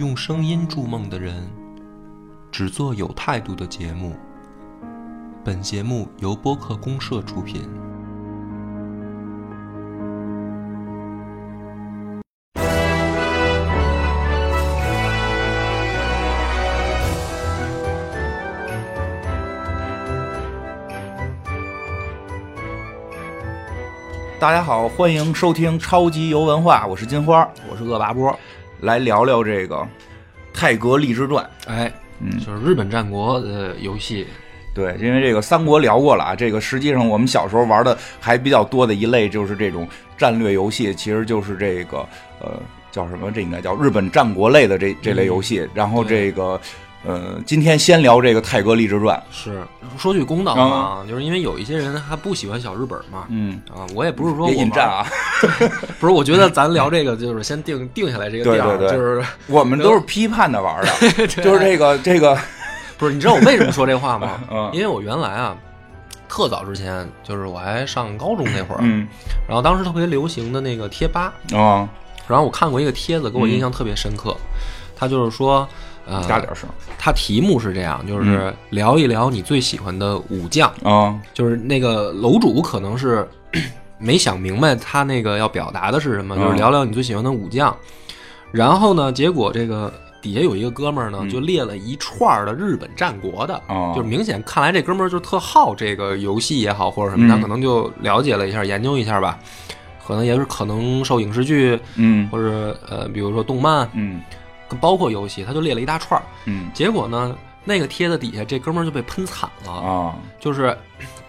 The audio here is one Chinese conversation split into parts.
用声音筑梦的人，只做有态度的节目。本节目由播客公社出品。大家好，欢迎收听超级游文化，我是金花，我是恶霸波，来聊聊这个《泰格立志传》。哎，嗯就是日本战国的游戏，对，因为这个三国聊过了啊，这个实际上我们小时候玩的还比较多的一类就是这种战略游戏，其实就是这个呃叫什么？这应该叫日本战国类的这这类游戏。然后这个呃，今天先聊这个《泰戈立志传》。是说句公道话啊，就是因为有一些人还不喜欢小日本嘛，嗯，啊，我也不是说别我玩引战啊，不是，我觉得咱聊这个就是先定定下来这个调儿，对。对对就是我们都是批判的玩的，就是这个这个，不是？你知道我为什么说这话吗？嗯。因为我原来啊，特早之前，就是我还上高中那会儿，嗯。然后当时特别流行的那个贴吧，啊，然后我看过一个帖子，给我印象特别深刻，他就是说，呃，加点声他题目是这样，就是聊一聊你最喜欢的武将，啊，就是那个楼主可能是 没想明白他那个要表达的是什么，嗯就是聊聊你最喜欢的武将。然后呢，结果这个底下有一个哥们儿呢，嗯。就列了一串儿的日本战国的，哦就是明显看来这哥们儿就特好这个游戏也好或者什么，嗯。他可能就了解了一下，研究一下吧。可能也是可能受影视剧嗯。或者呃，比如说动漫，嗯包括游戏，他就列了一大串儿。嗯结果呢，那个帖子底下这哥们儿就被喷惨了。啊，就是，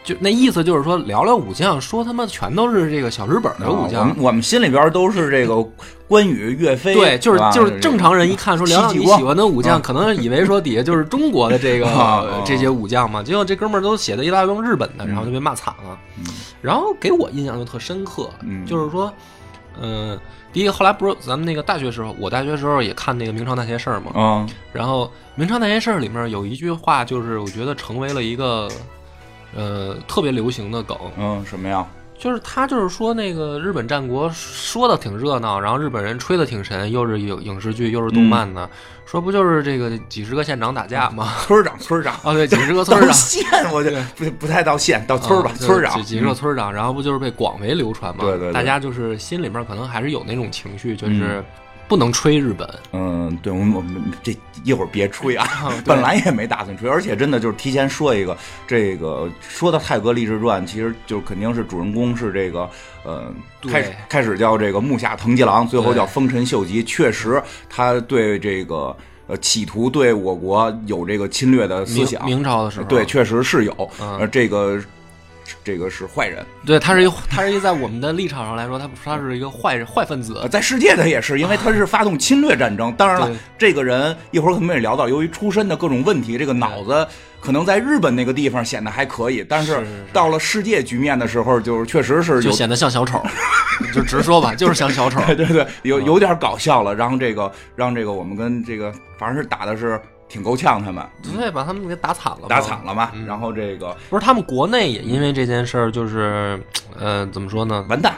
就那意思就是说聊聊武将，说他妈全都是这个小日本的武将啊我们。我们心里边都是这个关羽、岳飞，对，就是吧就是正常人一看说聊聊你喜欢的武将，啊可能以为说底下就是中国的这个啊这些武将嘛，结果这哥们儿都写的一大帮日本的，然后就被骂惨了。嗯然后给我印象就特深刻，嗯就是说，嗯、第一个后来不是咱们那个大学时候，我大学时候也看那个《明朝那些事儿》嘛，嗯然后《明朝那些事儿》里面有一句话，就是我觉得成为了一个呃特别流行的梗，嗯什么呀？就是他就是说那个日本战国说的挺热闹，然后日本人吹的挺神，又是影影视剧又是动漫嗯。的，说不就是这个几十个县长打架吗？村长，村长，啊，对，几十个村到长。县我就不不太到县，到村吧，啊村长。几几十个村长，然后不就是被广为流传嘛？对对对。大家就是心里面可能还是有那种情绪，就是不能吹日本。嗯，对，我们我们这一会儿别吹啊，本来也没打算吹，而且真的就是提前说一个，这个说到《泰格立志传》，其实就肯定是主人公是这个，呃，开始开始叫这个木下藤吉郎，最后叫丰臣秀吉，确实他对这个呃企图对我国有这个侵略的思明想，明朝的时候，对，确实是有，嗯。呃，这个这个是坏人，对，他是一他是一在我们的立场上来说，他他是一个坏人坏分子呃，。在世界的也是，因为他是发动侵略战争。当然了，这个人一会儿可能也聊到，由于出身的各种问题，这个脑子可能在日本那个地方显得还可以，但是到了世界局面的时候，就是确实是。就显得像小丑，就直说吧，就是像小丑。对对对，有有点搞笑了，然后这个让这个我们跟这个反正是打的是挺够呛，他们对，把他们给打惨了，打惨了嘛。嗯然后这个不是他们国内也因为这件事儿，就是，呃，怎么说呢？完蛋，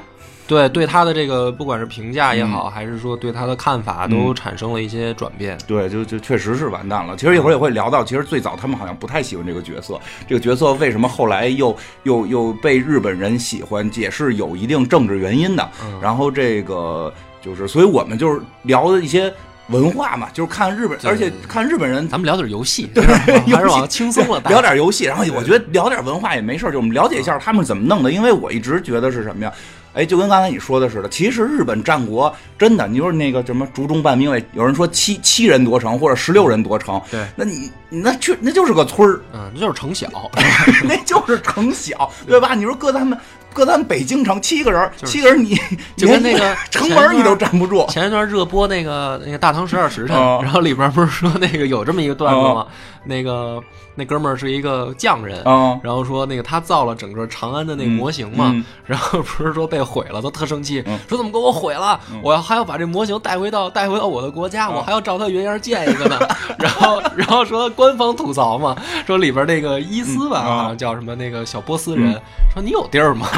对对他的这个不管是评价也嗯好，还是说对他的看法，都产生了一些转变。对，就就确实是完蛋了。其实一会儿也会聊到，其实最早他们好像不太喜欢这个角色，这个角色为什么后来又又又被日本人喜欢，也是有一定政治原因的。嗯然后这个就是，所以我们就是聊的一些文化嘛，就是看日本，而且看日本人。咱们聊点游戏，对 还是往轻松了带 聊点游戏，然后我觉得聊点文化也没事儿，就我们了解一下他们怎么弄的。因为我一直觉得是什么呀？哎，就跟刚才你说的似的，其实日本战国真的，你说那个什么竹中半兵卫，有人说七七人夺城或者十六人夺城，对，那你那去那就是个村儿，嗯，那就是城小，那就是城小，对吧？你说搁咱们搁咱北京城七个人，就是七个人你 就跟那个城门你都站不住，前一段热播那个那个《大唐十二时辰》哦然后里边不是说那个有这么一个段子吗？那个那哥们儿是一个匠人，嗯然后说那个他造了整个长安的那个模型嘛，嗯嗯然后不是说被毁了，他特生气，嗯说怎么给我毁了？我要还要把这模型带回到带回到我的国家，我还要照他原样建一个呢。然后然后说官方吐槽嘛，说里边那个伊斯吧，好像叫什么那个小波斯人，说你有地儿吗？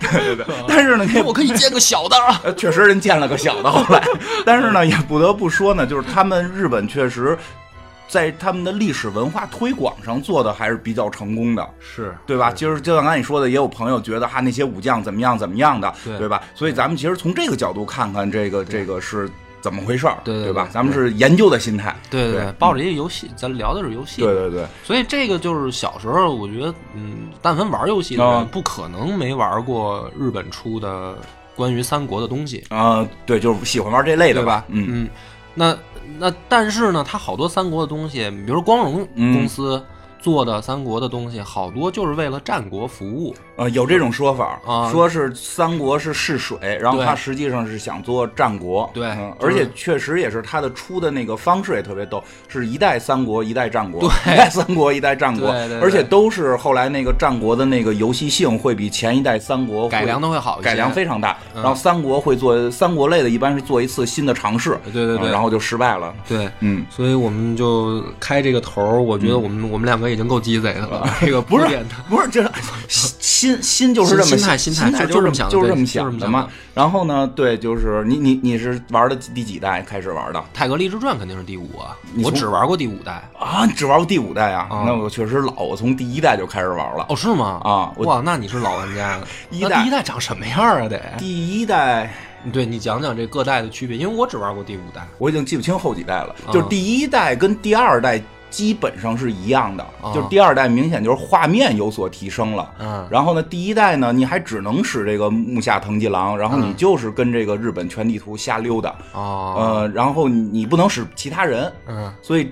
对对对，但是呢，你也我可以建个小的。啊，确实人建了个小的后来，但是呢，也不得不说呢，就是他们日本确实在他们的历史文化推广上做的还是比较成功的，是对吧？其实就像刚才你说的，也有朋友觉得哈那些武将怎么样怎么样的，对。对吧？所以咱们其实从这个角度看看这个这个是怎么回事儿，对吧？咱们是研究的心态，对对对，抱着一个游戏，咱聊的是游戏。对对对，所以这个就是小时候，我觉得，嗯，但凡玩游戏的人，啊。不可能没玩过日本出的关于三国的东西，啊、对，就是喜欢玩这类的对吧？嗯，嗯，那那但是呢，它好多三国的东西，比如说光荣嗯。公司做的三国的东西，好多就是为了战国服务。呃，有这种说法，啊。说是三国是试水，然后他实际上是想做战国，对嗯而且确实也是他的出的那个方式也特别逗，是一代三国一代战国，对。一代三国一代战国，对对对。而且都是后来那个战国的那个游戏性会比前一代三国改良的会好一些，改良非常大，嗯。然后三国会做三国类的，一般是做一次新的尝试，对对对。嗯然后就失败了，对。嗯。所以我们就开这个头儿，我觉得我们、我们两个已经够鸡贼的了。这个不是不是，这 心心就是这么心态心心态就是这么想的就是这么想的嘛。然后呢，对，就是你你你是玩的第几代开始玩的泰格立志传》肯定是第五啊，我只玩过第五代。啊？你只玩过第五代啊？啊那我确实老，我从第一代就开始玩了。哦，是吗？啊哇，那你是老玩家了。一代第一代长什么样啊？得，第一代对你讲讲这各代的区别，因为我只玩过第五代。我已经记不清后几代了，啊就是第一代跟第二代基本上是一样的，啊。就是第二代明显就是画面有所提升了。嗯，然后呢，第一代呢，你还只能使这个木下藤吉郎，然后你嗯。就是跟这个日本全地图瞎溜达，哦，呃，然后你不能使其他人，嗯。所以，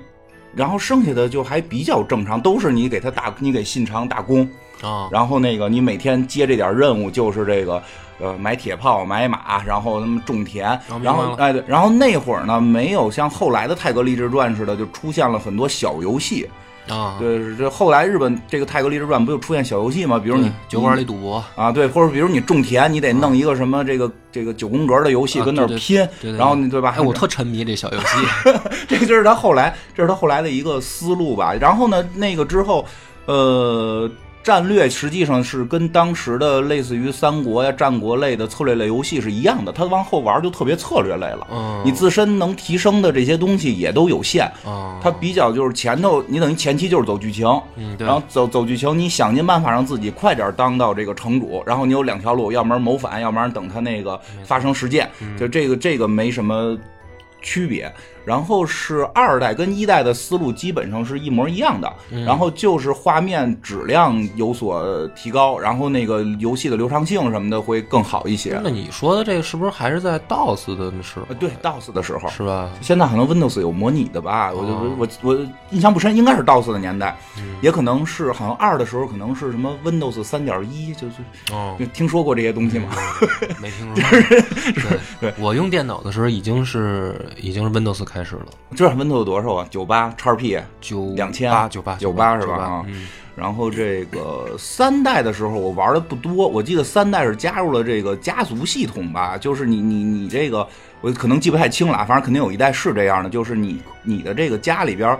然后剩下的就还比较正常，都是你给他打，你给信长打工，哦，然后那个你每天接这点任务，就是这个呃买铁炮、买马，然后他们种田，然后哎对，然后那会儿呢，没有像后来的《泰格立志传》似的，就出现了很多小游戏。啊，对，这后来日本这个《泰格立志传》不就出现小游戏吗？比如你对酒馆里赌博，啊，对，或者比如你种田，你得弄一个什么这个这个九宫格的游戏啊跟那儿拼，对对然后你对吧？哎，我特沉迷这小游戏。这个就是他后来，这是他后来的一个思路吧。然后呢，那个之后，呃，战略实际上是跟当时的类似于三国呀、战国类的策略类游戏是一样的。它往后玩就特别策略类了，嗯，你自身能提升的这些东西也都有限。啊，它比较就是前头，你等于前期就是走剧情，嗯然后走走剧情，你想尽办法让自己快点当到这个城主，然后你有两条路，要不然谋反，要不然等他那个发生事件，嗯就这个这个没什么区别。然后是二代跟一代的思路基本上是一模一样的，嗯然后就是画面质量有所提高，然后那个游戏的流畅性什么的会更好一些。那你说的这个是不是还是在 DOS 的时候呃，？对，DOS 的时候，是吧？现在可能 Windows 有模拟的吧，我就哦我我印象不深，应该是 DOS 的年代，嗯也可能是好像二的时候可能是什么 Windows 三点一，就就，听说过这些东西吗？嗯没听说过。对我用电脑的时候已经是已经是 Windows 开始了，这 Windows 多少啊？九八叉 P，九2000八九八98八是吧啊嗯，然后这个三代的时候我玩的不多，我记得三代是加入了这个家族系统吧，就是你你你这个我可能记不太清了啊，反正肯定有一代是这样的，就是你你的这个家里边。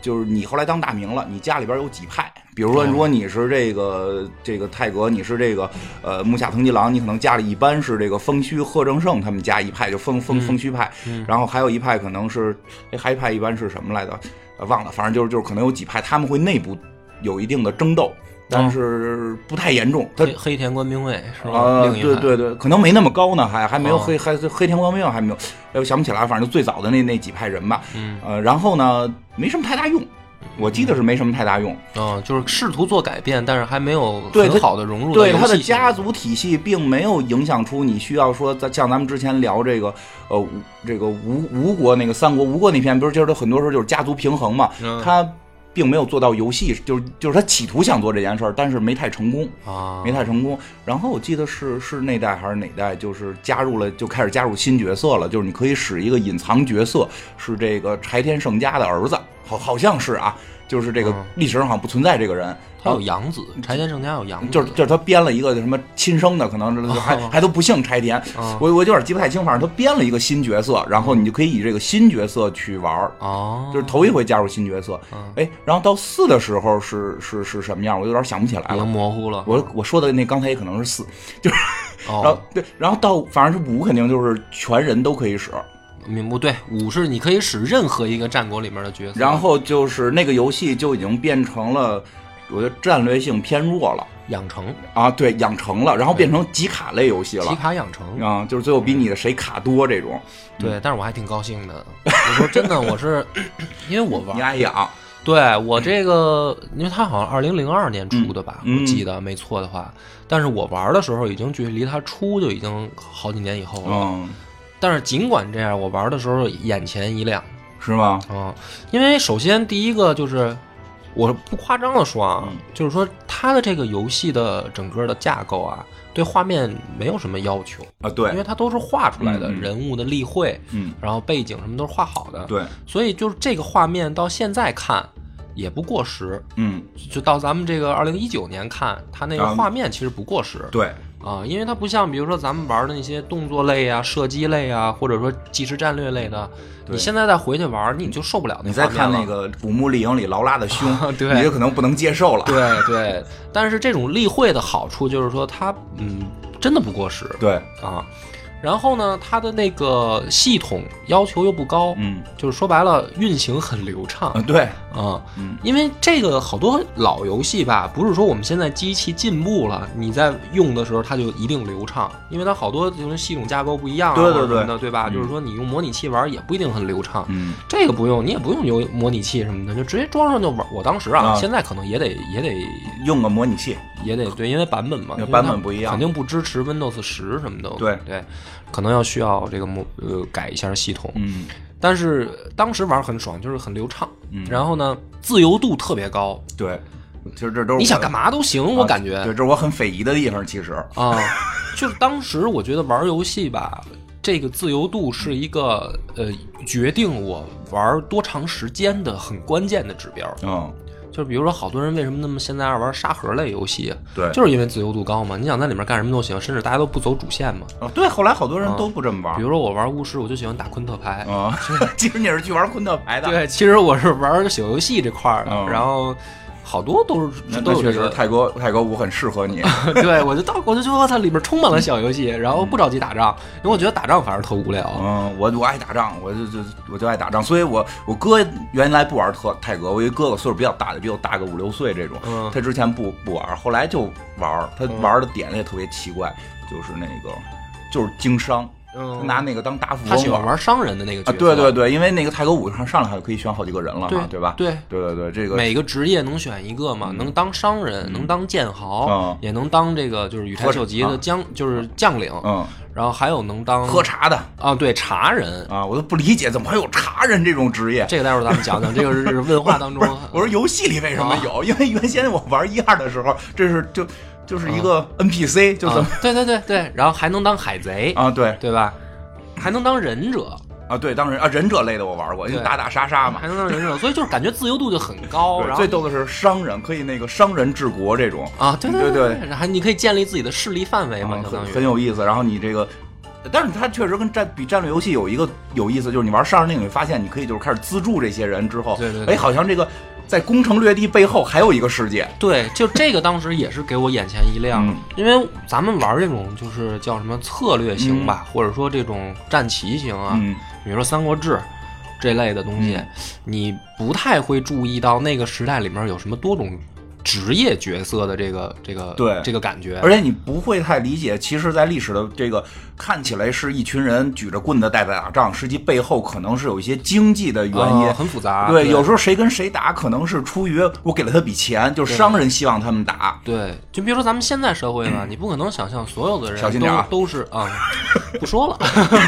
就是你后来当大名了，你家里边有几派？比如说，哦。如果你是这个这个泰格，你是这个呃木下藤吉郎，你可能家里一般是这个丰须贺正胜他们家一派，就丰丰嗯。丰须派，嗯。然后还有一派可能是，哎，还一派一般是什么来着？呃，忘了，反正就是就是可能有几派他们会内部有一定的争斗，但是不太严重。他黑黑田官兵卫是吧？对对对，可能没那么高呢，还还没有哦。黑还黑田官兵卫还没有，哎，我想不起来，反正就最早的那那几派人吧。嗯，呃，然后呢，没什么太大用，我记得是没什么太大用。嗯，就是试图做改变，但是还没有对很好的融入到对他的家族体系并没有影响出你需要说，在像咱们之前聊这个，呃，吴这个吴吴国那个三国吴国那篇，不是就是他很多时候就是家族平衡嘛，嗯他并没有做到游戏，就是就是他企图想做这件事儿，但是没太成功。啊，没太成功，然后我记得是是那代还是哪代，就是加入了就开始加入新角色了，就是你可以使一个隐藏角色，是这个柴田胜家的儿子，好好像是啊，就是这个嗯。历史上好像不存在这个人，他他有养子，柴田胜家有养子，就是就是他编了一个什么亲生的，可能是还还都不姓柴田，我我有点记不太清，反正他编了一个新角色，然后你就可以以这个新角色去玩儿，哦，就是头一回加入新角色，哎，然后到四的时候是是是什么样，我有点想不起来了，模糊了。我我说的那刚才也可能是四，就是，哦。然后对，然后到反正是五肯定就是全人都可以使，明不对，五是你可以使任何一个战国里面的角色，然后就是那个游戏就已经变成了，我觉得战略性偏弱了养成啊，对，养成了，然后变成集卡类游戏了集卡养成。啊，就是最后比你的谁卡多这种，对，但是我还挺高兴的。我说真的，我是 因为我玩你，爱养，对我这个，因为它好像二零零二年出的吧，嗯我记得没错的话。但是我玩的时候已经距离它出就已经好几年以后了。嗯，但是尽管这样，我玩的时候眼前一亮。是吗？啊，因为首先第一个就是。我不夸张的说啊，嗯。就是说它的这个游戏的整个的架构啊，对画面没有什么要求，啊，对。因为，它都是画出来的、嗯。嗯人物的立绘，嗯，然后背景什么都是画好的，对，所以就是这个画面到现在看也不过时，嗯，就到咱们这个二零一九年看，它那个啊。画面其实不过时。对，啊，因为它不像比如说咱们玩的那些动作类啊、射击类啊，或者说即时战略类的，你现在再回去玩，你就受不了那你再看那个《古墓丽影》里劳拉的胸，对你就可能不能接受了，对对，但是这种例会的好处就是说它嗯真的不过时对，啊。然后呢，它的那个系统要求又不高，嗯，就是说白了，运行很流畅。嗯，对，啊。嗯。因为这个好多老游戏吧，不是说我们现在机器进步了，你在用的时候它就一定流畅，因为它好多就是系统架构不一样啊，什么对的，对吧？嗯。就是说你用模拟器玩也不一定很流畅。嗯，这个不用，你也不用有模拟器什么的，就直接装上就玩。我当时啊，啊。现在可能也得也得用个模拟器，也得对，因为版本嘛，版本不一样。肯定不支持 Windows 十什么的。对。对，可能要需要这个模呃改一下系统。嗯，但是当时玩很爽，就是很流畅。嗯然后呢，自由度特别高，对，其实这都是你想干嘛都行，我感觉啊对，这是我很匪夷的地方，其实，啊，就是当时我觉得玩游戏吧，这个自由度是一个呃决定我玩多长时间的很关键的指标。嗯，就是比如说，好多人为什么那么现在爱玩沙盒类游戏，对，就是因为自由度高嘛。你想在里面干什么都行，甚至大家都不走主线嘛。啊，对，后来好多人都不这么玩比，如说我玩巫师，我就喜欢打昆特牌。啊，其实你是去玩昆特牌的，，对，其实我是玩小游戏这块儿的，嗯然后好多都是那那确实都有这个。泰国泰国舞很适合你，对，我就到我就觉得它里面充满了小游戏，然后不着急打仗，因为我觉得打仗反而特无聊。嗯，我我爱打仗，我就就我就爱打仗，所以我我哥原来不玩特泰格，我一哥哥岁数比较大的，比我大个五六岁这种，嗯他之前不不玩，后来就玩，他玩的点也特别奇怪，就是那个就是经商，他嗯，拿那个当大富他喜欢玩商人的那个角啊，色。对对对，因为那个泰格五上上来就可以选好几个人了对嘛，对吧？对，对对对，这个每个职业能选一个嘛，能当商人，能当剑豪嗯，也能当这个就是羽柴秀吉的将，就是将领，嗯，然后还有能当喝茶的啊，对茶人。啊，我都不理解怎么还有茶人这种职业。这个待会儿咱们讲讲，这个是文化当中，我说游戏里为什么啊有？因为原先我玩一二的时候，这是就就是一个 NPC，就怎么啊对对对对，然后还能当海贼，啊？对对吧？还能当忍者，啊，对，当然啊，忍者类的我玩过，就对打打杀杀嘛还。能当忍者，所以就是感觉自由度就很高。然后最逗的是商人可以那个商人治国这种啊，对对对对然后你可以建立自己的势力范围嘛，啊很有意思。然后你这个，但是它确实跟战比战略游戏有一个有意思，就是你玩商人那，你会发现你可以就是开始资助这些人之后，对对对哎，好像这个在攻城略地背后还有一个世界。对，就这个当时也是给我眼前一亮，嗯。因为咱们玩这种就是叫什么策略型吧，或者说这种战棋型啊，嗯，比如说《三国志》这类的东西，嗯。你不太会注意到那个时代里面有什么多种职业角色的这个这个对。这个感觉，而且你不会太理解，其实，在历史的这个看起来是一群人举着棍子在打仗，实际背后可能是有一些经济的原因。啊很复杂。对，对，有时候谁跟谁打，可能是出于我给了他笔钱，就是商人希望他们打。对，就比如说咱们现在社会吧，你不可能想象所有的人小心点啊都都是啊，不说了。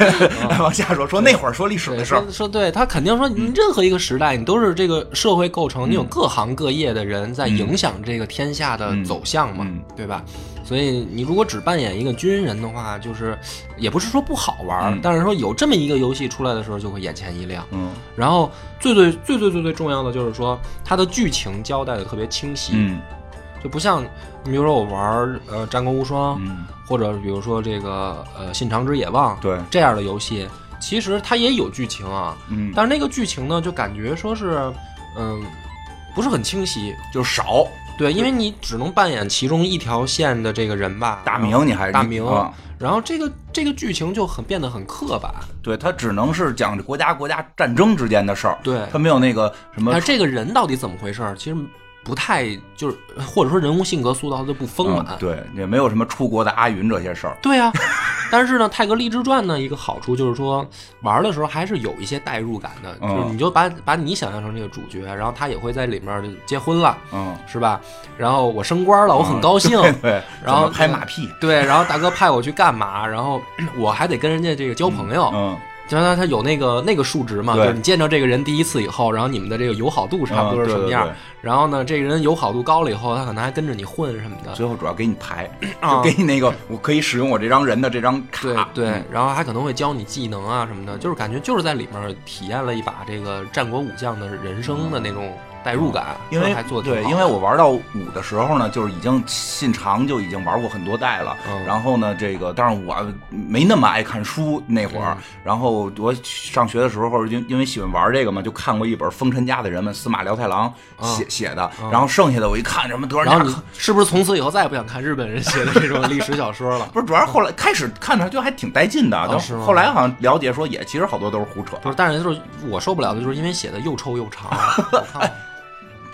往下说，说那会儿说历史，的事儿说，对他肯定说，你任何一个时代，你都是这个社会构成，你有各行各业的人在影响这个天下的走向嘛，嗯对吧？所以你如果只扮演一个军人的话，就是也不是说不好玩，嗯。但是说有这么一个游戏出来的时候，就会眼前一亮。嗯。然后最最最最最最重要的就是说，它的剧情交代的特别清晰。嗯。就不像你比如说我玩儿呃《战国无双》嗯，或者比如说这个呃《信长之野望》对，这样的游戏，其实它也有剧情啊，嗯，但是那个剧情呢，就感觉说是嗯不是很清晰。就少对，因为你只能扮演其中一条线的这个人吧，大明你还是大明啊然后这个这个剧情就很变得很刻板，对他只能是讲国家国家战争之间的事儿，对他没有那个什么那这个人到底怎么回事儿，其实不太就是或者说人物性格塑造的不丰满。嗯对，也没有什么出国的阿云这些事儿。对啊，但是呢，《泰格励志传》呢，一个好处就是说，玩的时候还是有一些代入感的，嗯就是你就把把你想象成这个主角，然后他也会在里面结婚了，嗯，是吧？然后我升官了，我很高兴。对对，然后拍马屁，对，然后大哥派我去干嘛？然后我还得跟人家这个交朋友，嗯，就是他他有那个那个数值嘛，就是你见着这个人第一次以后，然后你们的这个友好度差不多是什么样？嗯对对对然后呢，这个人友好度高了以后，他可能还跟着你混什么的。最后主要给你排，啊就给你那个我可以使用我这张人的这张卡，对然后还可能会教你技能啊什么的，就是感觉就是在里面体验了一把这个战国武将的人生的那种代入感，因为还做对，因为我玩到五的时候呢，就是已经信长就已经玩过很多代了。嗯然后呢，这个但是我没那么爱看书那会儿。嗯然后我上学的时候，因因为喜欢玩这个嘛，就看过一本《风尘家的人们》，司马辽太郎写、写的。然后剩下的我一看什么多少年嗯然后你是不是从此以后再也不想看日本人写的这种历史小说了？不是，主要是后来开始看着就还挺带劲的，但哦是后来好像了解说也其实好多都是胡扯。不是，但是就是我受不了的，就是因为写的又臭又长，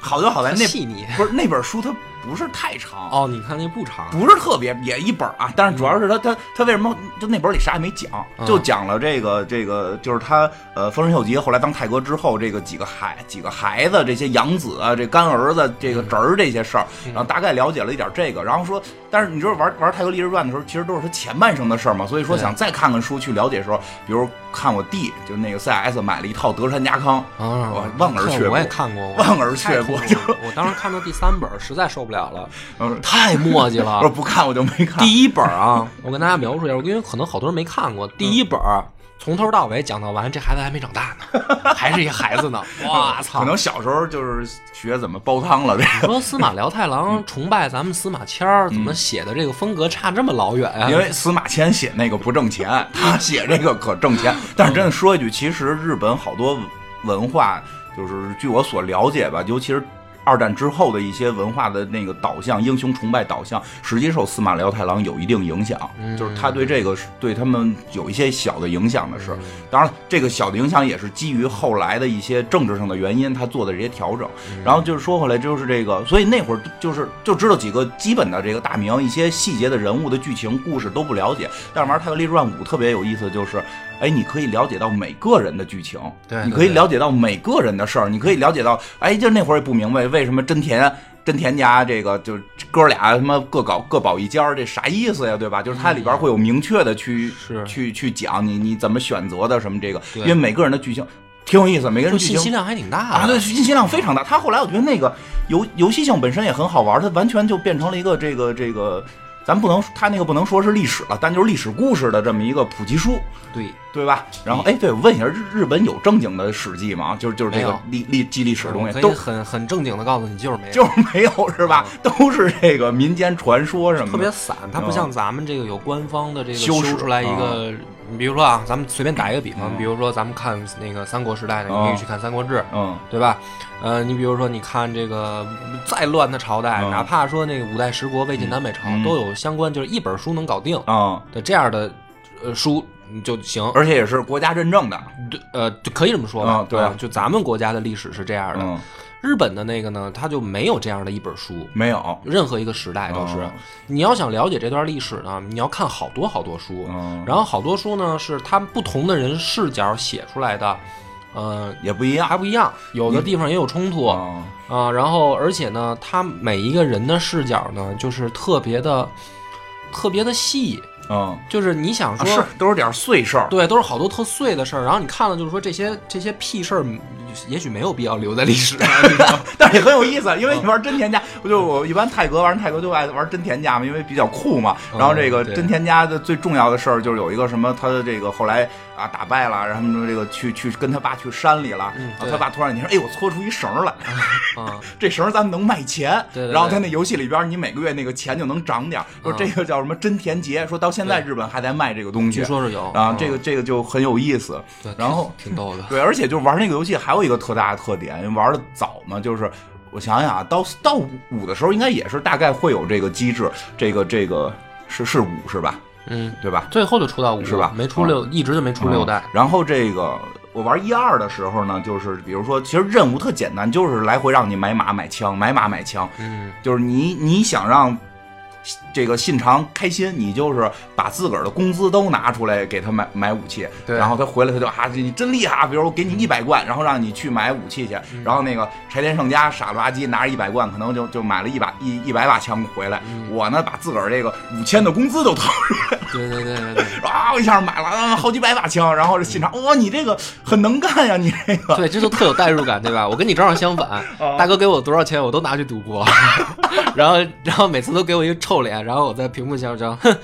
好就好在那细腻。不是那本书它不是太长，哦，你看那不长，不是特别，也一本啊，但是主要是他他他为什么就那本里啥也没讲，嗯就讲了这个这个就是他呃丰臣秀吉后来当太阁之后，这个几个孩几个孩子这些养子啊，这干儿子这个侄儿这些事儿，嗯。然后大概了解了一点这个，然后说，但是你知道玩玩太阁立志传的时候，其实都是他前半生的事儿嘛，所以说想再看看书去了解的时候，比如看我弟就那个 CS 买了一套德川家康，啊，我望而却步我也看过，望而却步太痛苦了我当时看到第三本，实在受不了了，嗯，太墨迹了 我说。不看我就没看，第一本啊，我跟大家描述一下，因为可能好多人没看过。第一本从头到尾讲到完，这孩子还没长大呢，还是一孩子呢。哇 操！可能小时候就是学怎么煲汤了，这个。说司马辽太郎崇拜咱们司马迁儿，怎么写的这个风格差这么老远啊？因为司马迁写那个不挣钱，他写这个可挣钱。但是真的说一句，其实日本好多文化，就是据我所了解吧，尤其是。二战之后的一些文化的那个导向，英雄崇拜导向，实际受司马辽太郎有一定影响，就是他对这个是对他们有一些小的影响的是。当然，这个小的影响也是基于后来的一些政治上的原因，他做的这些调整。然后就是说回来，就是这个，所以那会儿就是就知道几个基本的这个大名，一些细节的人物的剧情故事都不了解。但是玩《泰格历史传五》特别有意思，就是哎，你可以了解到每个人的剧情，对你可以了解到每个人的事儿，你可以了解到，哎，就那会儿也不明白为什么真田。真田家这个就哥俩他妈各搞各保一家儿，这啥意思呀？对吧？就是它里边会有明确的去、是去去讲你你怎么选择的什么这个，因为每个人的剧情挺有意思，每个人就剧情信息量还挺大的啊，的对，信息量非常大。他后来我觉得那个游游戏性本身也很好玩，它完全就变成了一个这个这个，咱不能他那个不能说是历史了，但就是历史故事的这么一个普及书，对，对吧？然后哎，对我问一下，日日本有正经的史记吗？就是就是这个历历记历史的东西都很很正经的告诉你，就是没有，就是没有是吧？都是这个民间传说什么的，特别散，它不像咱们这个有官方的这个修出来一个，你比如说啊，咱们随便打一个比方，嗯。比如说咱们看那个三国时代的，嗯你可以去看《三国志》，嗯。对吧？呃，你比如说你看这个再乱的朝代，嗯。哪怕说那个五代十国、魏晋南北朝，嗯。都有相关，就是一本书能搞定啊，的这样的呃书就行。而且也是国家认证的，对，呃，就可以这么说吧嗯。对。啊就咱们国家的历史是这样的，嗯，日本的那个呢，它就没有这样的一本书。没有，任何一个时代都是哦，你要想了解这段历史呢，你要看好多好多书，嗯，然后好多书呢是他们不同的人视角写出来的，呃，也不一样。还不一样，有的地方也有冲突。啊、啊，然后而且呢，他每一个人的视角呢，就是特别的特别的细，嗯，就是你想说，啊是都是点碎事儿，对，都是好多特碎的事儿，然后你看了就是说这些这些屁事儿也许没有必要留在历史。但是也很有意思，因为你玩真田家，我就我一般泰格玩泰格就爱玩真田家嘛，因为比较酷嘛。嗯然后这个真田家的最重要的事儿就是有一个什么，他的这个后来啊打败了，然后这个去去跟他爸去山里了，嗯然后他爸突然你说，哎，我搓出一绳儿来，啊，这绳儿咱们能卖钱。对对对然后他那游戏里边，你每个月那个钱就能涨点儿。说这个叫什么真田节，说到现在日本还在卖这个东西据。说是有啊，嗯这个这个就很有意思。对然后挺挺逗的，对，而且就玩那个游戏还有一个特大的特点，玩的早嘛，就是我想想啊，到到五的时候应该也是大概会有这个机制，这个这个是是五是吧？嗯，对吧？最后就出到五是吧没出六，一直就没出六代嗯。然后这个我玩一二的时候呢，就是比如说，其实任务特简单，就是来回让你买马买枪，买马买枪，嗯就是你你想让。这个信长开心，你就是把自个儿的工资都拿出来给他买买武器，对然后他回来他就啊，你真厉害啊！比如我给你一百贯，然后让你去买武器去，嗯然后那个柴田胜家傻了吧唧拿着一百贯，可能就就买了一把一一百把枪回来。嗯我呢，把自个儿这个五千的工资都掏出来，对对对对对。啊，一下买了啊好几百把枪，然后这信长，哇、你这个很能干呀，你这个。对，这就特有代入感，对吧？我跟你正好相反，哦大哥给我多少钱，我都拿去赌博，然后然后每次都给我一个臭脸，然后我在屏幕下这样，哼，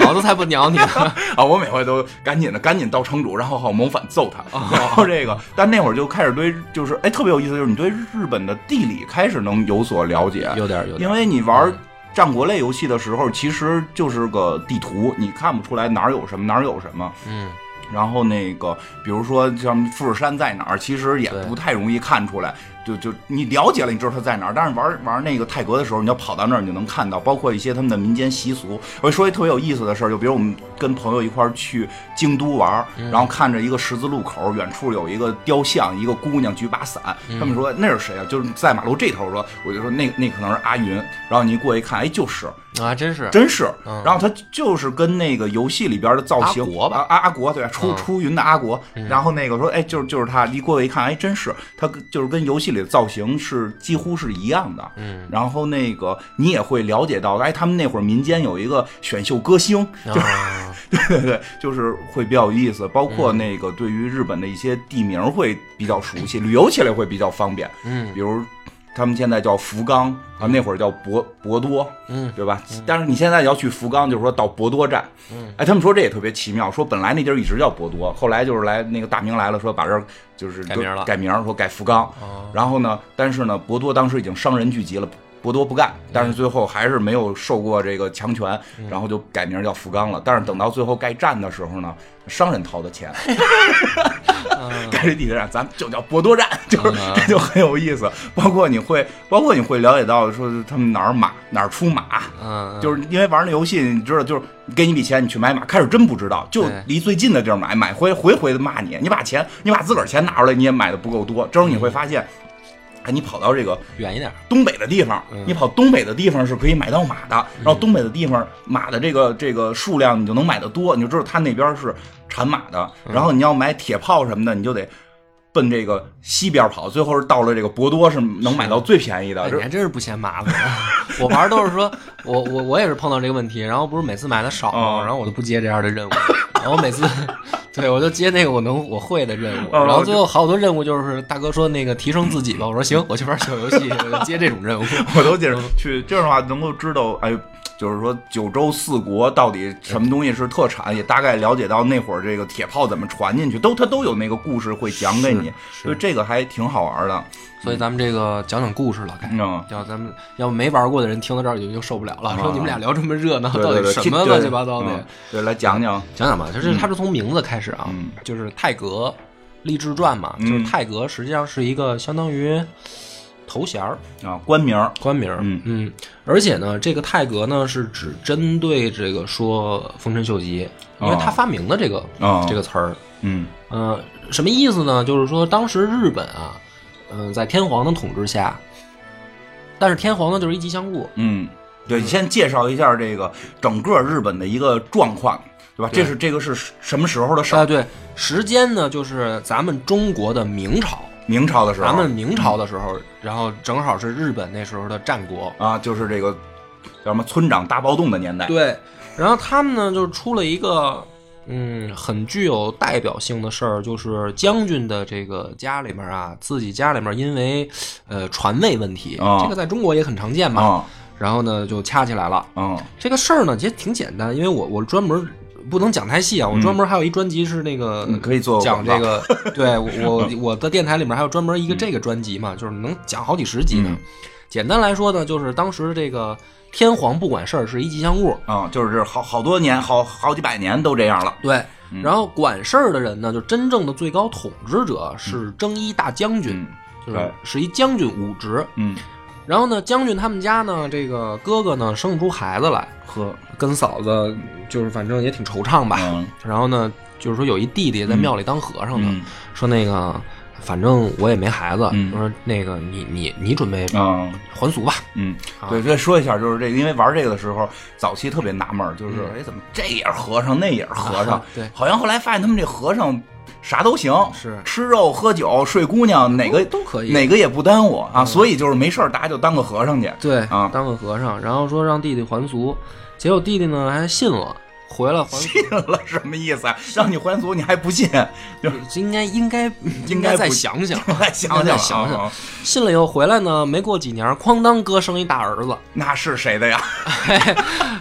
老子才不鸟你呢！啊，我每回都赶紧的，赶紧到城主，然后好谋反揍他。哦 然后这个，但那会儿就开始对，就是哎，特别有意思，就是你对日本的地理开始能有所了解，有点有点，因为你玩战国类游戏的时候，其实就是个地图，你看不出来哪儿有什么，哪儿有什么。嗯，然后那个，比如说像富士山在哪儿，其实也不太容易看出来。就就你了解了，你知道他在哪儿。但是玩玩那个泰格的时候，你要跑到那儿，你就能看到，包括一些他们的民间习俗。我说一特别有意思的事儿，就比如我们跟朋友一块儿去京都玩，嗯然后看着一个十字路口，远处有一个雕像，一个姑娘举把伞。嗯他们说那是谁啊？就是在马路这头说，我就说那那可能是阿云。然后你一过去一看，哎，就是。啊，真是，真是，嗯然后他就是跟那个游戏里边的造型，阿国吧啊阿阿国对，出嗯出云的阿国，然后那个说，哎，就是就是他，一过去一看，哎，真是他就是跟游戏里的造型是几乎是一样的，嗯，然后那个你也会了解到，哎，他们那会儿民间有一个选秀歌星，啊，对对对，就是会比较有意思，包括嗯。那个对于日本的一些地名会比较熟悉，旅游起来会比较方便，嗯。比如他们现在叫福冈啊，那会儿叫博博多，嗯。对吧？但是你现在要去福冈，就是说到博多站，嗯，哎，他们说这也特别奇妙，说本来那地儿一直叫博多，后来就是来那个大明来了，说把这儿就是改名了。改名说改福冈，哦。然后呢，但是呢，博多当时已经商人聚集了。博多不干，但是最后还是没有受过这个强权，然后就改名叫福冈了。但是等到最后盖站的时候呢，商人掏的钱，嗯 盖这地铁站，咱们就叫博多站，就是嗯这就很有意思。包括你会，包括你会了解到说他们哪儿马哪儿出马，嗯，就是因为玩那游戏，你知道，就是给你笔钱，你去买马，开始真不知道，就离最近的地儿买，买回回回的骂你，你把钱，你把自个儿钱拿出来，你也买的不够多，这时候你会发现。哎，你跑到这个远一点，东北的地方，嗯你跑东北的地方是可以买到马的，然后东北的地方马的这个这个数量你就能买的多，你就知道他那边是产马的。嗯然后你要买铁炮什么的，你就得奔这个西边跑，最后是到了这个博多是能买到最便宜的。哎，你还真是不嫌麻烦。我玩都是说，我我我也是碰到这个问题，然后不是每次买的少然后我就不接这样的任务，然后我每次，对我就接那个我能我会的任务，哦然后最后好多任务就是大哥说那个提升自己吧，我说行，我去玩小游戏，我就接这种任务。我都接着去这样的话能够知道，哎，就是说九州四国到底什么东西是特产，也大概了解到那会儿这个铁炮怎么传进去，都他都有那个故事会讲给你，是所以这个还挺好玩的。所以咱们这个讲讲故事了，该嗯，要咱们要没玩过的人听到这儿就就受不了了，啊说你们俩聊这么热闹，到底什么乱七八糟的嗯？对，来讲讲，讲讲吧，就是他是从名字开始啊，嗯。就是泰格励志传嘛，嗯。就是泰格实际上是一个相当于头衔儿啊，官名儿，官名儿，嗯。而且呢，这个泰格呢是只针对这个说丰臣秀吉，因为哦他发明的这个、哦。这个词儿，嗯。呃，什么意思呢？就是说当时日本啊，嗯、在天皇的统治下，但是天皇呢就是一吉祥物，嗯，对，你先介绍一下这个整个日本的一个状况，对吧？对这是这个是什么时候的事儿啊，对，时间呢就是咱们中国的明朝。明朝的时候，咱们明朝的时候，然后正好是日本那时候的战国。啊，就是这个叫什么村长大暴动的年代。对，然后他们呢就出了一个嗯，很具有代表性的事儿，就是将军的这个家里面啊，自己家里面因为呃传位问题，啊这个在中国也很常见嘛。啊然后呢，就掐起来了。啊这个事儿呢，其实挺简单，因为我我专门不能讲太细啊，我专门还有一专辑是那个、嗯可以做讲这个，对我我我的电台里面还有专门一个这个专辑嘛，就是能讲好几十集呢。嗯简单来说呢，就是当时这个天皇不管事儿是一吉祥物，啊，就是好好多年，好好几百年都这样了。对。嗯然后管事儿的人呢，就真正的最高统治者是征一大将军，嗯就是是一将军武职。嗯，然后呢，将军他们家呢，这个哥哥呢生不出孩子来，和，跟嫂子就是反正也挺惆怅吧。嗯。然后呢，就是说有一弟弟在庙里当和尚呢，嗯。说那个反正我也没孩子，嗯。说那个你你你准备啊。还俗吧？嗯，啊。对，再，说一下，就是这个，因为玩这个的时候，早期特别纳闷儿，就是哎，怎么这也是和尚，那也是和尚？啊？对。好像后来发现他们这和尚啥都行，是吃肉、喝酒、睡姑娘，哪个都可以哪个也不耽误啊。所以就是没事儿，大家就当个和尚去。对啊当个和尚，然后说让弟弟还俗，结果弟弟呢还信了，回来还俗。信了什么意思啊？让你还俗你还不信？就应该 应该应该再想想，再想想再想想啊，信了以后回来呢，没过几年，哐当哥生一大儿子，那是谁的呀？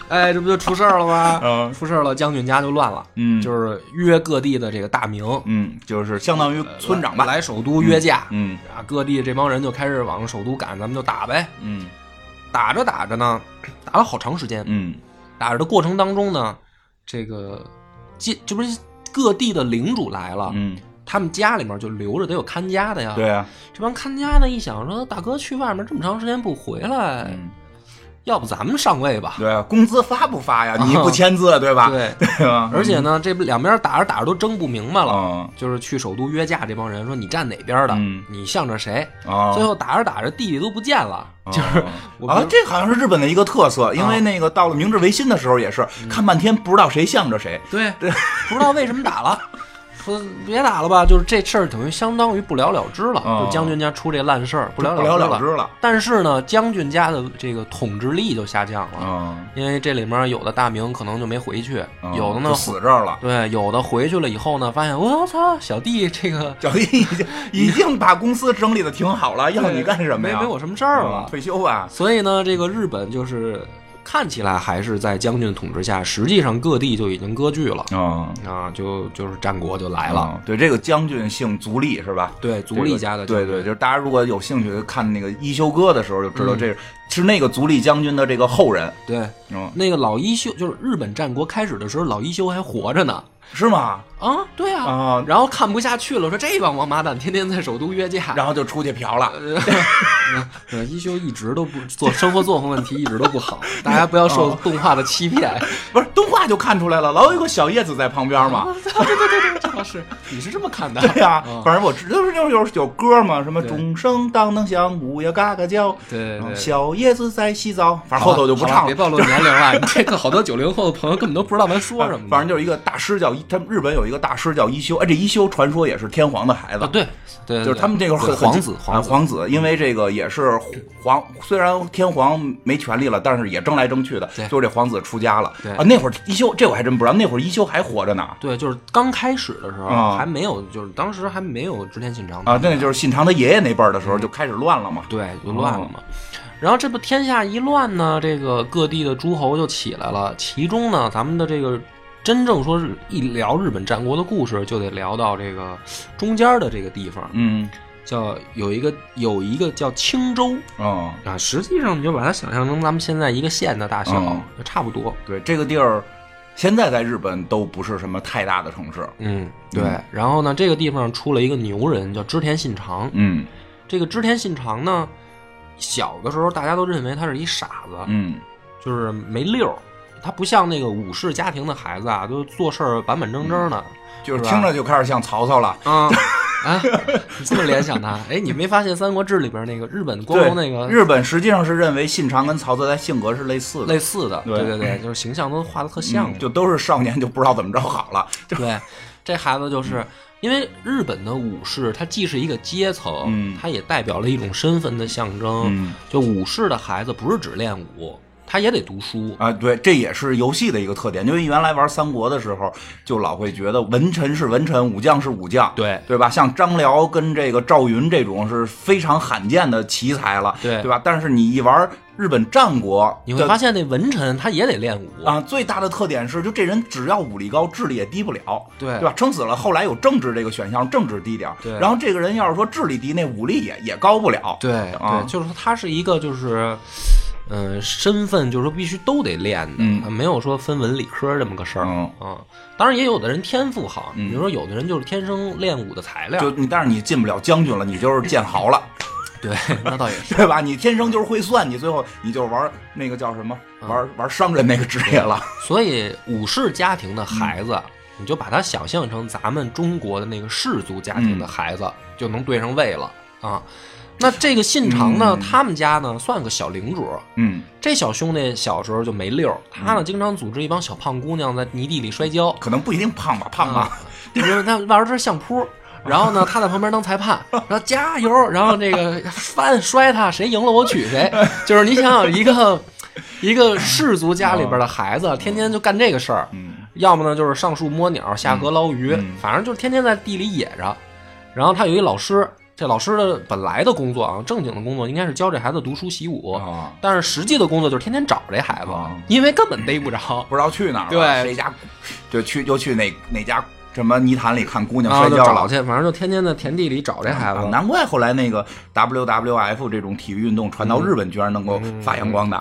哎，这不就出事儿了吗？嗯出事儿了，将军家就乱了，嗯就是约各地的这个大名，嗯，就是相当于村长吧。来首都约架，嗯啊，各地这帮人就开始往首都赶，咱们就打呗。嗯打着打着呢，打了好长时间。嗯打着的过程当中呢，这个这这不是各地的领主来了，嗯，他们家里面就留着得有看家的呀。对啊，这帮看家的一想说，大哥去外面这么长时间不回来，嗯要不咱们上位吧？对啊，工资发不发呀？你不签字对吧？对，对吧？而且呢，这不两边打着打着都争不明白了。啊就是去首都约架，这帮人说你站哪边的，嗯你向着谁？啊，最后打着打着，弟弟都不见了，就是啊，这好像是日本的一个特色，因为啊那个到了明治维新的时候也是看半天不知道谁向着谁。对对，不知道为什么打了，说别打了吧，就是这事儿等于相当于不了了之了，哦就将军家出这烂事儿，不了不了了了了之了。但是呢，将军家的这个统治力就下降了，啊，因为这里面有的大名可能就没回去，啊有的呢就死这儿了。对，有的回去了以后呢，发现我操，小弟这个小弟已经已经把公司整理的挺好了，要你干什么呀？没没我什么事儿嗯了。退休吧。所以呢，这个日本就是看起来还是在将军统治下，实际上各地就已经割据了啊啊，就就是战国就来了。啊，对，这个将军姓足利是吧？对，足利家的对对，就是大家如果有兴趣看那个一休哥的时候，就知道嗯这是是那个足利将军的这个后人。对，嗯，那个老一休就是日本战国开始的时候，老一休还活着呢。是吗？啊，对啊，啊，然后看不下去了，说这帮王八蛋天天在首都约架。然后就出去嫖了。呃，一休一直都不做生活作风问题一直都不好，大家不要受哦动画的欺骗。不是动画就看出来了，老有个小叶子在旁边嘛。对对对对，这倒是，你是这么看的？对呀、嗯反正我知就是就是有有歌嘛，什么钟声当当响，午夜嘎嘎叫，对对对。小叶子在洗澡，反正后头就不唱了。别暴露年龄了。你这个好多九零后的朋友根本都不知道咱说什么。反正就是一个大师叫一，他们日本有一个大师叫一休，哎，这一休传说也是天皇的孩子啊，，对对，就是他们这个对很皇子，皇子，皇子，因为这个也是皇，虽然天皇没权利了，但是也争来争去的，对就是这皇子出家了对啊。那会儿一休，这我还真不知道，那会儿一休还活着呢对，就是刚开始的时候啊还没有，就是当时还没有织田信长啊，那就是信长他爷爷那辈儿的嗯时候就开始乱了嘛。对，就乱了嘛。然后这不天下一乱呢，这个各地的诸侯就起来了。其中呢，咱们的这个真正说是一聊日本战国的故事，就得聊到这个中间的这个地方，嗯，叫有一个有一个叫青州哦，啊，实际上你就把它想象成咱们现在一个县的大小，嗯就差不多。对，这个地儿现在在日本都不是什么太大的城市。嗯，对。嗯然后呢，这个地方出了一个牛人，叫织田信长。嗯这个织田信长呢，小的时候大家都认为他是一傻子，嗯就是没溜儿。他不像那个武士家庭的孩子啊，都做事儿板板正正的。就是听着就开始像曹操了。啊啊！你这么联想他？哎，你没发现《三国志》里边那个日本光荣那个日本实际上是认为信长跟曹操在性格是类似的，类似的？对对对，就是形象都画的特像嗯。就都是少年就不知道怎么着好了。对，这孩子就是因为日本的武士，他既是一个阶层，嗯他也代表了一种身份的象征。嗯就武士的孩子不是只练武，他也得读书。啊，对，这也是游戏的一个特点，因为原来玩三国的时候，就老会觉得文臣是文臣，武将是武将，对对吧？像张辽跟这个赵云这种是非常罕见的奇才了，对对吧？但是你一玩日本战国，你会发现那文臣他也得练武，啊，最大的特点是，就这人只要武力高，智力也低不了，对对吧？撑死了，后来有政治这个选项，政治低点儿对然后这个人要是说智力低，那武力也也高不了，对啊对，就是说他是一个就是。嗯，身份就是说必须都得练的，嗯没有说分文理科这么个事儿嗯啊。当然也有的人天赋好，嗯比如说有的人就是天生练武的材料，就你，但是你进不了将军了，你就是剑豪了，对，那倒也是。对吧？你天生就是会算，你最后你就玩那个叫什么，嗯玩玩商人那个职业了，所以武士家庭的孩子，嗯你就把他想象成咱们中国的那个氏族家庭嗯的孩子，就能对上位了啊。那这个信长呢，嗯。他们家呢算个小领主，嗯，这小兄弟小时候就没溜儿，他呢经常组织一帮小胖姑娘在泥地里摔跤，可能不一定胖吧，胖吧。啊，因为他玩的是相扑。然后呢，他在旁边当裁判，然后加油，然后这个翻摔他，谁赢了我娶谁。就是你想想，一个一个氏族家里边的孩子，天天就干这个事儿，嗯。要么呢就是上树摸鸟，下河捞鱼，嗯。反正就是天天在地里野着。然后他有一老师，这老师的本来的工作啊，正经的工作应该是教这孩子读书习武，啊，但是实际的工作就是天天找这孩子，啊因为根本逮不着。不知道去哪儿了，对谁家就去就去哪哪家什么泥潭里看姑娘然后摔跤了。去，反正就天天在田地里找这孩子。啊难怪后来那个 WWF 这种体育运动传到日本，居然能够发扬光大。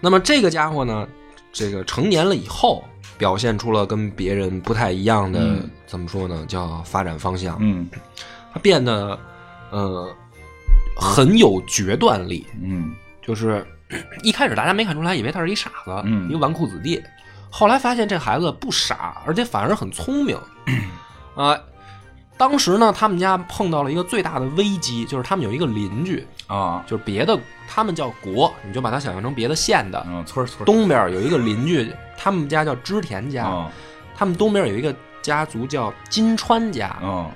那么这个家伙呢，这个成年了以后，表现出了跟别人不太一样的，嗯怎么说呢？叫发展方向。嗯他变得呃很有决断力，嗯就是 一开始大家没看出来，以为他是一傻子，嗯一个纨绔子弟。后来发现这孩子不傻，而且反而很聪明。啊、当时呢，他们家碰到了一个最大的危机，就是他们有一个邻居，啊就是别的，他们叫国，你就把它想象成别的县的。嗯村儿村东边有一个邻居，他们家叫织田家，啊他们东边有一个家族叫金川家。啊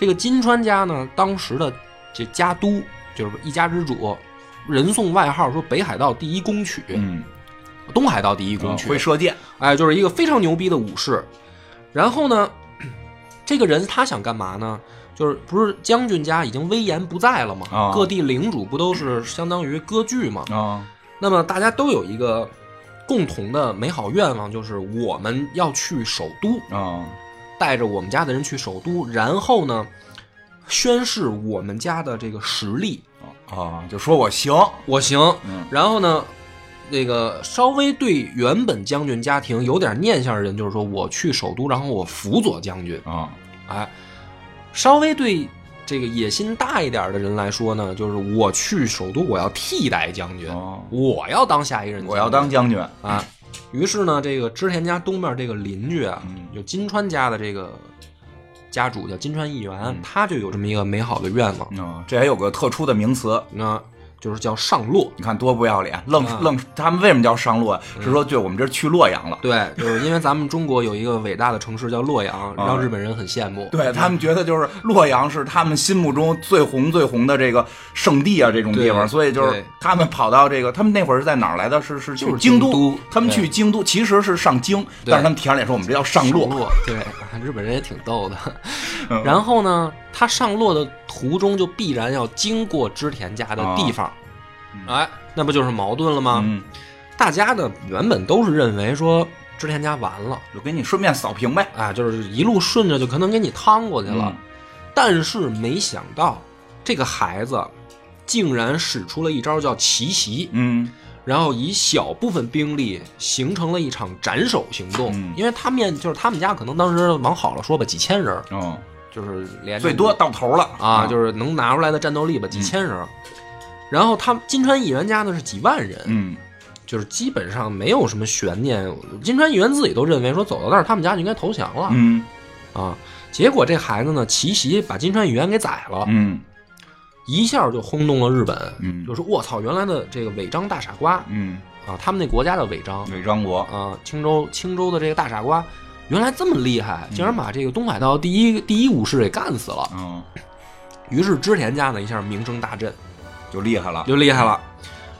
这个金川家呢，当时的这家督就是一家之主，人送外号说北海道第一弓曲，嗯东海道第一弓啊曲，会射箭哎，就是一个非常牛逼的武士。然后呢，这个人他想干嘛呢？就是不是将军家已经威严不在了吗？啊各地领主不都是相当于割据吗？啊那么大家都有一个共同的美好愿望，就是我们要去首都，啊带着我们家的人去首都，然后呢，宣誓我们家的这个实力，啊，就说我行，我行。嗯。然后呢，那个稍微对原本将军家庭有点念想的人，就是说我去首都，然后我辅佐将军。啊。哎，稍微对这个野心大一点的人来说呢，就是我去首都，我要替代将军，哦。我要当下一任我要当将军，啊。于是呢，这个织田家东边这个邻居啊，嗯就金川家的这个家主叫金川义元，嗯他就有这么一个美好的愿望，啊，这还有个特殊的名词，那就是叫上洛。你看多不要脸，愣啊愣，他们为什么叫上洛？是说就我们这儿去洛阳了。对，就是因为咱们中国有一个伟大的城市叫洛阳，啊让日本人很羡慕。对他们觉得就是洛阳是他们心目中最红最红的这个圣地啊，这种地方，所以就是他们跑到这个，他们那会儿是在哪儿来的？是是去就是京京都他们去京都其实是上京，但是他们提上脸说我们这叫上洛。洛，对，日本人也挺逗的。嗯然后呢，他上落的途中就必然要经过织田家的地方，哎，那不就是矛盾了吗？嗯，大家呢原本都是认为说织田家完了，就给你顺便扫平呗。啊，就是一路顺着就可能给你趟过去了。嗯。但是没想到，这个孩子竟然使出了一招叫奇袭，嗯。然后以小部分兵力形成了一场斩首行动。嗯。因为他面就是他们家可能当时往好了说吧，几千人，哦，就是连最多到头了啊，就是能拿出来的战斗力吧，几千人。然后他们金川议员家呢是几万人，嗯就是基本上没有什么悬念。金川议员自己都认为说走到那儿，他们家就应该投降了、嗯啊。结果这孩子呢，奇袭把金川议员给宰了，嗯一下就轰动了日本。嗯就是我操，原来的这个尾张大傻瓜嗯，啊，他们那国家的尾张伪张国，啊，青州青州的这个大傻瓜，原来这么厉害，嗯竟然把这个东海道第一第一武士给干死了。嗯，于是织田家呢一下名声大振，就厉害了。就厉害了。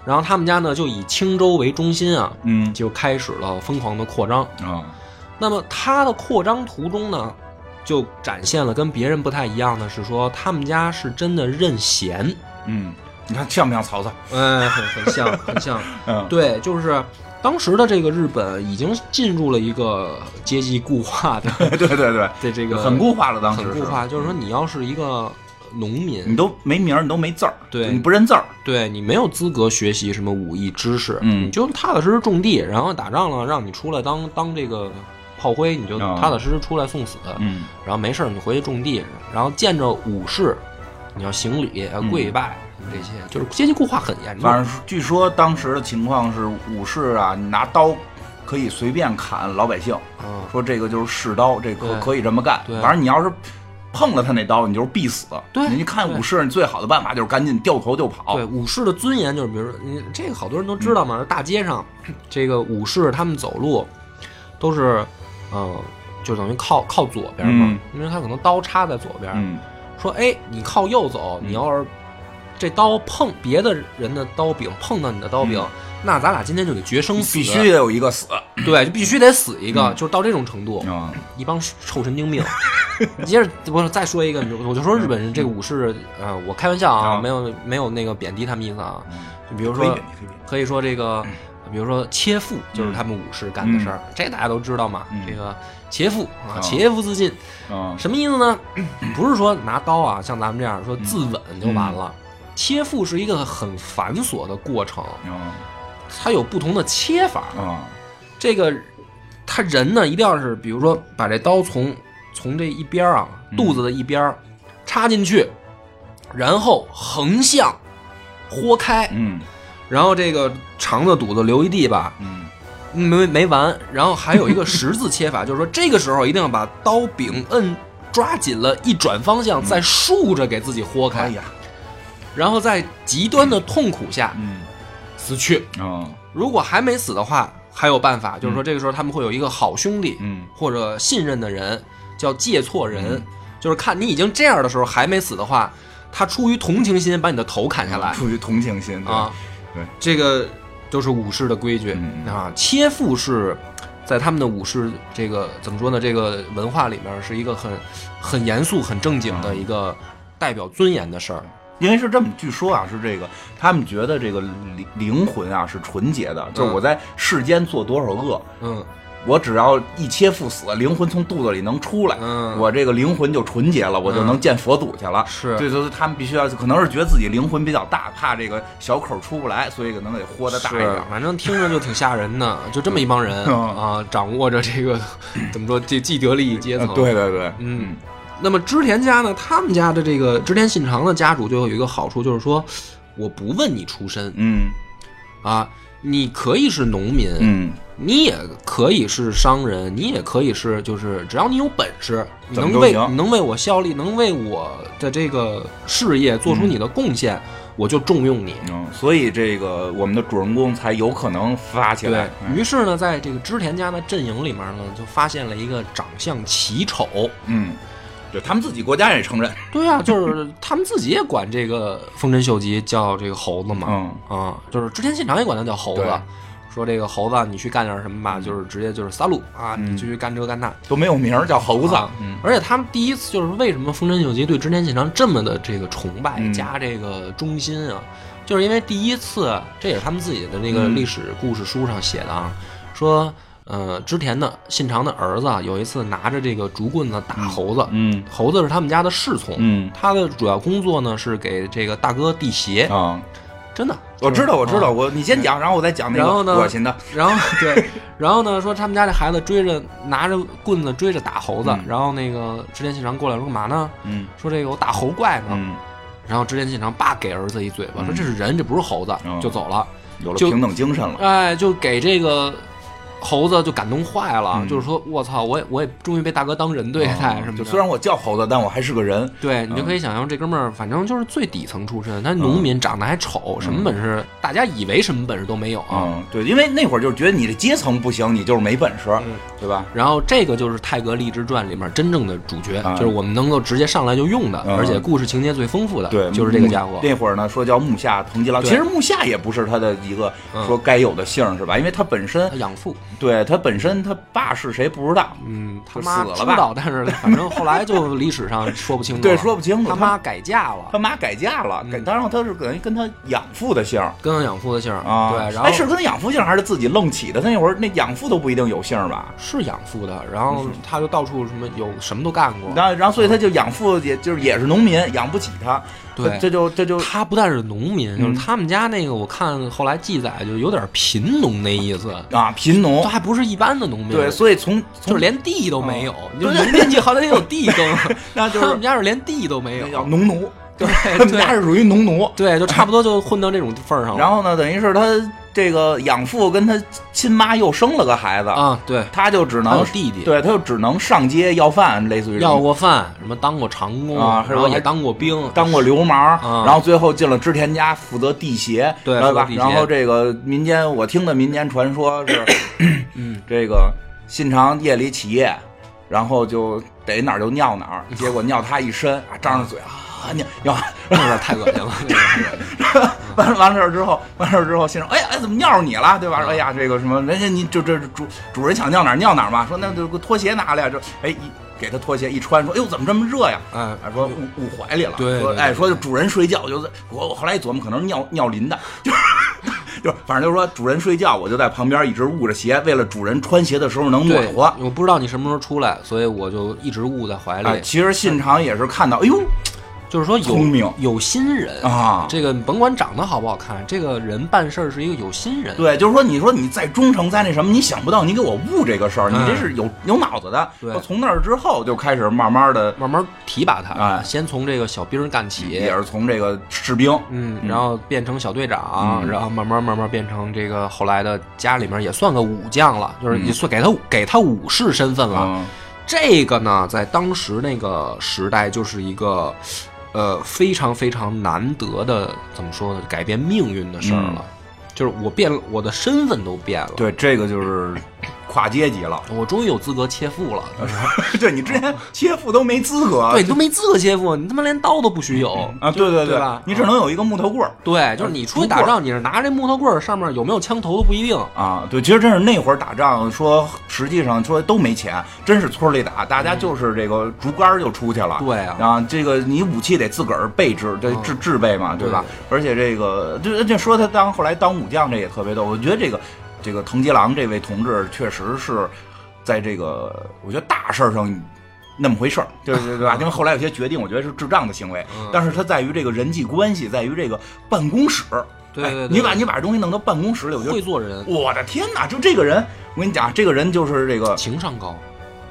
然后他们家呢就以青州为中心啊，嗯就开始了疯狂的扩张。啊那么他的扩张途中呢，就展现了跟别人不太一样的是说，他们家是真的任贤，嗯，你看像不像曹操？嗯，很很像，很像。嗯，对，就是当时的这个日本已经进入了一个阶级固化的对 对对，这 这个很固化了，当时。很固化，就是说你要是一个农民，你都没名儿，你都没字儿，对。你不认字儿，对你没有资格学习什么武艺知识，嗯。你就踏踏实实种地，然后打仗了，让你出来当当这个炮灰，你就啊踏踏实实出来送死，嗯。然后没事儿你回去种地，然后见着武士，你要行礼、要跪拜，这些就是阶级固化很严重。反正据说当时的情况是，武士啊，你拿刀可以随便砍老百姓，嗯，说这个就是试刀，这可对可以这么干。对反正你要是碰了他那刀，你就是必死。对你看武士，你最好的办法就是赶紧掉头就跑。对武士的尊严就是，比如说你这个好多人都知道嘛，大街上这个武士他们走路都是，呃，就等于靠靠左边嘛，嗯因为他可能刀插在左边，嗯说哎，你靠右走，你要是这刀碰别的人的刀柄碰到你的刀柄，那咱俩今天就得决生死，必须得有一个死。对，就必须得死一个，嗯。就是到这种程度，啊，一帮臭神经病。接着我再说一个，我就说日本人这个武士，呃，我开玩笑啊，啊。没有没有那个贬低他们意思啊，就比如说可以说这个，比如说切腹就是他们武士干的事儿，这大家都知道嘛，嗯。这个切腹啊，啊切腹自尽，啊，什么意思呢？不是说拿刀啊，像咱们这样说自刎就完了。切腹是一个很繁琐的过程，啊它有不同的切法。啊这个他人呢，一定要是比如说把这刀从从这一边啊嗯。肚子的一边儿插进去，然后横向豁开，嗯。然后这个肠子肚子留一地吧，嗯。没没完，然后还有一个十字切法，就是说这个时候一定要把刀柄摁抓紧了，一转方向，再竖着给自己豁开，哎呀，然后在极端的痛苦下嗯死去。啊如果还没死的话，还有办法，就是说这个时候他们会有一个好兄弟，嗯或者信任的人，叫借错人，嗯就是看你已经这样的时候还没死的话，他出于同情心把你的头砍下来 出于同情心对啊。对，这个都是武士的规矩、啊。切腹是在他们的武士这个怎么说呢？这个文化里面是一个很很严肃、很正经的一个代表尊严的事儿。因为是这么，据说啊，是这个，他们觉得这个灵灵魂啊是纯洁的，就是我在世间做多少恶，嗯我只要一切赴死，灵魂从肚子里能出来，嗯，我这个灵魂就纯洁了，我就能见佛祖去了。是对，所以他们必须要，可能是觉得自己灵魂比较大，怕这个小口出不来，所以可能得豁的大一是点。，反正听着就挺吓人的，就这么一帮人嗯啊，掌握着这个 怎么说这既得利益阶层。呃对对对，嗯，那么织田家呢，他们家的这个织田信长的家主就有一个好处，就是说我不问你出身嗯啊，你可以是农民，嗯，你也可以是商人，你也可以是就是只要你有本事，你能为能为我效力，能为我的这个事业做出你的贡献，我就重用你。嗯，所以这个我们的主人公才有可能发起来。嗯于是呢，在这个织田家的阵营里面呢，就发现了一个长相奇丑。嗯，对他们自己国家也承认。对啊，就是他们自己也管这个丰臣秀吉叫这个猴子嘛。嗯啊，就是织田信长也管他叫猴子，说这个猴子你去干点什么吧，就是直接就是撒路啊，嗯你就去干这干那。都没有名儿，叫猴子。啊嗯而且他们第一次就是为什么丰臣秀吉对织田信长这么的这个崇拜嗯加这个忠心啊，就是因为第一次，这也是他们自己的那个嗯历史故事书上写的啊，说呃织田的信长的儿子啊有一次拿着这个竹棍子打猴子，嗯猴子是他们家的侍从，嗯。他的主要工作呢是给这个大哥递鞋，啊，真的，我知道，我知道，啊。我你先讲，然后我再讲那个恶心的。然后 对，然后呢说他们家这孩子追着拿着棍子追着打猴子，嗯。然后那个织田信长过来说干嘛呢？嗯。说这个我打猴怪呢，嗯，然后织田信长叭给儿子一嘴巴，嗯说这是人，这不是猴子，嗯。就走了。有了平等精神了。哎，就给这个猴子就感动坏了，嗯就是说我操，我也我也终于被大哥当人对待什么的。就虽然我叫猴子，但我还是个人。对你就可以想象这哥们儿，反正就是最底层出身，他农民长得还丑，什么本事，大家以为什么本事都没有啊。嗯，对，因为那会儿就是觉得你的阶层不行，你就是没本事，嗯对吧？然后这个就是《泰格励志传》里面真正的主角，啊就是我们能够直接上来就用的，嗯而且故事情节最丰富的，对，就是这个家伙。那会儿呢，说叫木下藤吉郎，其实木下也不是他的一个嗯说该有的姓儿是吧？因为他本身他养父，对他本身他爸是谁不知道，嗯，他妈死了吧知道，但是反正后来就历史上说不清楚，对，说不清楚。他妈改嫁了，他妈改嫁了，改，嗯当然他是等于跟他养父的姓跟他养父的姓啊。对，然后哎，是跟他养父姓还是自己愣起的？他那会儿那养父都不一定有姓吧？是养父的，然后他就到处什么有什么都干过。然后，然后所以他就养父，也就是也是农民，养不起他。对这就这就他不但是农民，就是嗯他们家那个，我看后来记载就有点贫农那意思，啊贫农他。还不是一般的农民，对，所以从从就是连地都没有。就对农民，你好歹也有地耕，那就是他们家是连地都没有，叫农奴，对他们家是属于农奴。对，就差不多就混到这种份儿上了。然后呢，等于是他这个养父跟他亲妈又生了个孩子，啊，对，他就只能弟弟，对，他就只能上街要饭，类似于要过饭，什么当过长工啊然后也还当过兵，当过流氓，啊然后最后进了织田家，负责地协，对吧然后这个民间，我听的民间传说是，嗯，这个信长夜里起夜，然后就得哪儿就尿哪儿，结果尿他一身，啊张着嘴啊尿尿，那有点太恶心了，完完事儿之后，完事儿之后，先生，哎呀，哎，怎么尿着你了，对吧？啊说哎呀，这个什么，人家你就这主主人想尿哪儿尿哪儿嘛。说那就给拖鞋拿来，就哎一给他拖鞋一穿，说哎呦怎么这么热呀？哎，哎，说捂捂怀里了，说对哎说就主人睡觉，就是我我后来一琢磨，可能是尿尿淋的，就是 就是反正就是说主人睡觉，我就在旁边一直捂着鞋，为了主人穿鞋的时候能暖，和。我不知道你什么时候出来，所以我就一直捂在怀里。哎，其实信长也是看到，哎呦就是说有有心人啊。这个甭管长得好不好看，这个人办事儿是一个有心人。对，就是说，你说你再忠诚，再那什么，你想不到你给我悟这个事儿，你这是有有脑子的。对。从那儿之后就开始慢慢的，慢慢提拔他，哎。先从这个小兵儿干起，也是从这个士兵，嗯，嗯。然后变成小队长，嗯。然后慢慢慢慢变成这个后来的家里面也算个武将了，就是嗯。也算给他给他武士身份了。嗯。这个呢，在当时那个时代就是一个呃非常非常难得的，怎么说呢，改变命运的事儿了。就是我变了，我的身份都变了，嗯对，这个就是跨阶级了。我终于有资格切腹了。对你之前切腹都没资格，对，你都没资格切腹，你他妈连刀都不许有啊，对对对吧你只能有一个木头棍儿。对，就是你出去打仗，你是拿这木头棍儿，上面有没有枪头都不一定。啊，对，其实真是那会儿打仗，说实际上说都没钱，真是村里打，大家就是这个竹竿儿就出去了。对啊啊，这个你武器得自个儿备制，对嗯制制备嘛，对吧？而且这个就就说他当后来当武将，这也特别逗。我觉得这个这个藤吉郎这位同志确实是在这个我觉得大事上。那么回事儿，对对对吧？因为后来有些决定，我觉得是智障的行为，嗯但是他在于这个人际关系，在于这个办公室。对对你把你把这东西弄到办公室里，我觉得会做人，我的天哪！就这个人，我跟你讲，这个人就是这个。情商高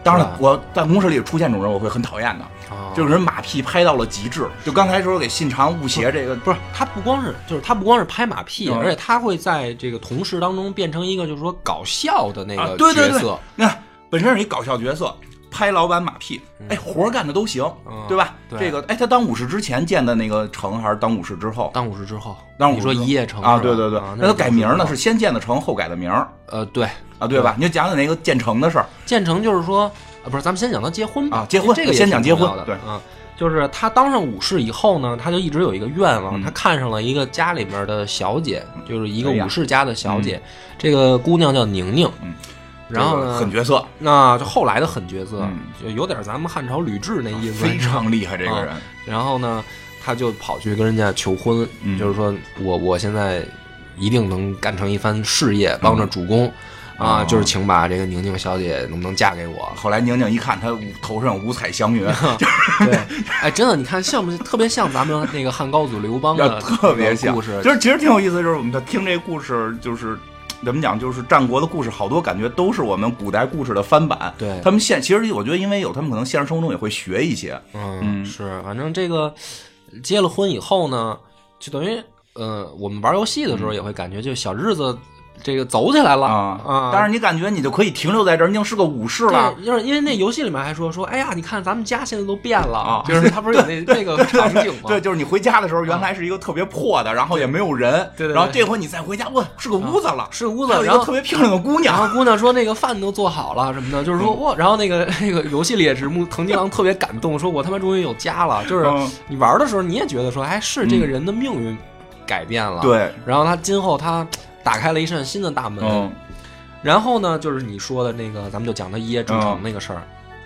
当然是吧，我办公室里出现这种人，我会很讨厌的。啊这个人马屁拍到了极致。就刚才说给信长误写这个，不是他不光是，就是他不光是拍马屁，嗯而且他会在这个同事当中变成一个就是说搞笑的那个角色。那本身是一搞笑角色，拍老板马屁，哎，活儿干的都行，嗯。对吧？对。这个，哎，他当武士之前建的那个城，还是当武士之后？当武士之后，当武士之后。你说一夜城啊，对对对。啊，那他改名呢，是先建的城，后改的名儿。呃对，啊，对吧？你就讲讲那个建城的事儿。建成就是说，啊不是，咱们先讲他结婚吧。啊结婚这个也先讲挺重要的结婚对。嗯。就是他当上武士以后呢，他就一直有一个愿望，嗯。他看上了一个家里面的小姐，就是一个哎呀。武士家的小姐，这个姑娘叫宁宁。嗯，然后呢，狠角色，那就后来的狠角色，嗯就有点咱们汉朝吕雉那意思，非常厉害，这个人。然后呢，他就跑去跟人家求婚，嗯就是说我我现在一定能干成一番事业，帮着主公、啊，哦就是请把这个宁宁小姐能不能嫁给我？后来宁宁一看，她头上五彩祥云，对，哎，真的，你看像不特别像咱们那个汉高祖刘邦要的特别像故事，就是其实挺有意思，就是我们在听这故事，就是怎么讲，就是战国的故事，好多感觉都是我们古代故事的翻版。对他们现其实我觉得，因为有他们可能现实生活中也会学一些。嗯，嗯是，反正这个结了婚以后呢，就等于呃，我们玩游戏的时候也会感觉，就小日子这个走起来了啊啊！但是你感觉你就可以停留在这儿，已经是个武士了。对，就是因为那游戏里面还说说，哎呀，你看咱们家现在都变了，啊 就是他不是有那那个场景吗？对，就是你回家的时候，原来是一个特别破的，然后也没有人。对对对然后这回你再回家，哇，是个屋子了，是个屋子然后个特别漂亮的姑娘然娘。后姑娘说那个饭都做好了什么的，就是说哇，然后那个那个游戏里也是木藤吉郎特别感动，说我他妈终于有家了。就是嗯你玩的时候你也觉得说，哎，是这个人的命运改变了。，对，然后他今后他打开了一扇新的大门。嗯然后呢，就是你说的那个，咱们就讲他一夜筑城那个事儿。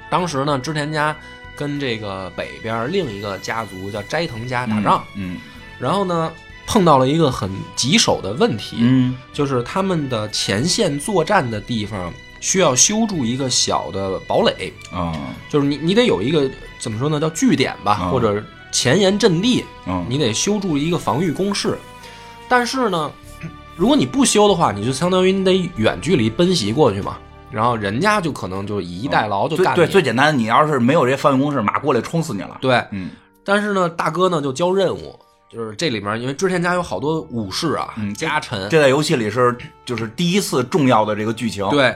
当时呢，织田家跟这个北边另一个家族叫斋藤家打仗，嗯然后呢碰到了一个很棘手的问题，嗯。就是他们的前线作战的地方需要修筑一个小的堡垒，啊就是你你得有一个怎么说呢，叫据点吧，嗯或者前沿阵地，嗯，你得修筑一个防御工事。但是呢，如果你不修的话，你就相当于你得远距离奔袭过去嘛，然后人家就可能就以逸待劳就干你。最简单的，你要是没有这防御公式，马过来冲死你了。对嗯但是呢，大哥呢就交任务，就是这里面因为之前家有好多武士啊，嗯家臣，这在游戏里是就是第一次重要的这个剧情。，对，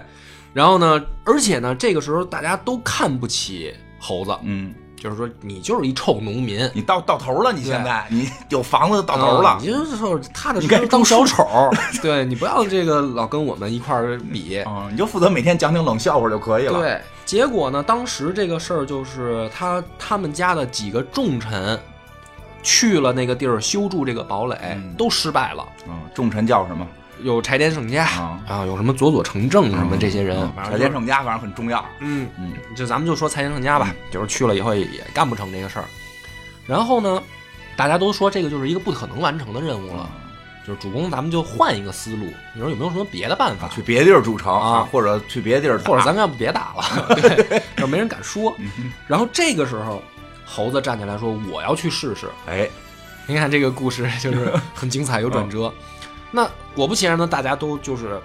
然后呢，而且呢，这个时候大家都看不起猴子，嗯，就是说你就是一臭农民，你到到头了，你现在你有房子到头了啊，你就是说踏踏实你该实当小丑，对你不要这个老跟我们一块儿比。啊，你就负责每天讲讲冷笑话就可以了。，对，结果呢，当时这个事儿就是他他们家的几个重臣去了那个地儿修筑这个堡垒，嗯都失败了。嗯，重臣叫什么？有柴田胜家啊啊，有什么佐佐成正什么嗯这些人嗯，反正柴田胜家反正很重要。嗯，嗯就咱们就说柴田胜家吧，就是去了以后也也干不成这个事儿。然后呢，大家都说这个就是一个不可能完成的任务了，就是主公咱们就换一个思路，你说有没有什么别的办法？去别的地儿筑城啊或者去别的地儿，或者咱们要不别打了，对，要没人敢说。嗯然后这个时候，猴子站起来说：“我要去试试。哎，”你看这个故事就是很精彩，有转折。那果不其然呢，大家都就是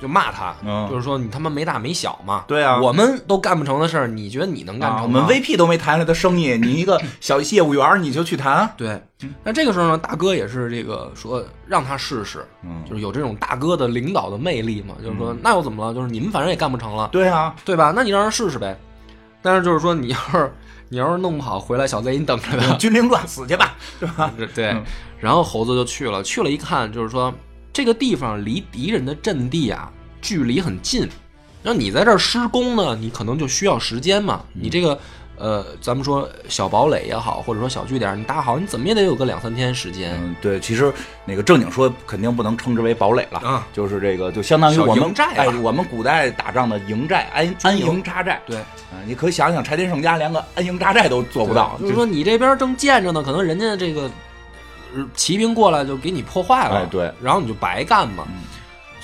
就骂他，嗯就是说你他妈没大没小嘛。对啊我们都干不成的事儿，你觉得你能干成吗？啊我们 VP 都没谈来的生意，你一个 小业务员你就去谈？对，那这个时候呢，大哥也是这个说让他试试，嗯就是有这种大哥的领导的魅力嘛，就是说那又怎么了？就是你们反正也干不成了，对啊，对吧？那你让人试试呗。但是就是说你要是你要是弄不好回来，小贼你等着呢。军令状死去吧，是吧？对，嗯然后猴子就去了，去了一看，就是说这个地方离敌人的阵地啊距离很近，那你在这儿施工呢，你可能就需要时间嘛。嗯你这个呃，咱们说小堡垒也好，或者说小据点，你搭好，你怎么也得有个两三天时间。嗯，对，其实那个正经说，肯定不能称之为堡垒了啊，就是这个，就相当于我们哎，我们古代打仗的营寨、安安营扎寨。对，啊，你可以想想，柴田胜家连个安营扎寨都做不到，就是说你这边正建着呢，可能人家这个呃骑兵过来就给你破坏了，哎对然后你就白干嘛。嗯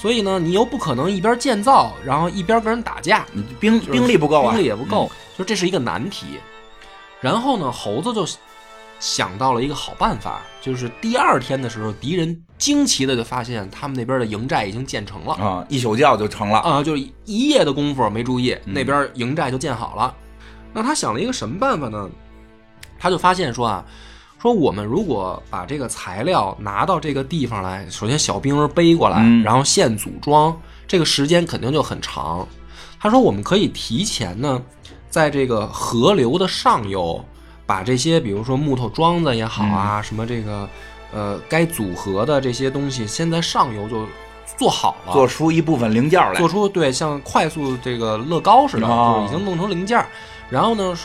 所以呢，你又不可能一边建造，然后一边跟人打架，你兵兵力不够啊，兵力也不够，就这是一个难题。然后呢，猴子就想到了一个好办法，就是第二天的时候，敌人惊奇的就发现他们那边的营寨已经建成了嗯啊，一宿觉就成了。啊，就是一夜的功夫没注意，嗯那边营寨就建好了。那他想了一个什么办法呢？他就发现说啊，说我们如果把这个材料拿到这个地方来，首先小兵儿背过来，嗯然后现组装，这个时间肯定就很长。他说我们可以提前呢，在这个河流的上游，把这些比如说木头桩子也好啊，什么这个呃该组合的这些东西，先在上游就做好了，做出一部分零件来做，出对像快速这个乐高似的，哦就是已经弄成零件儿，然后呢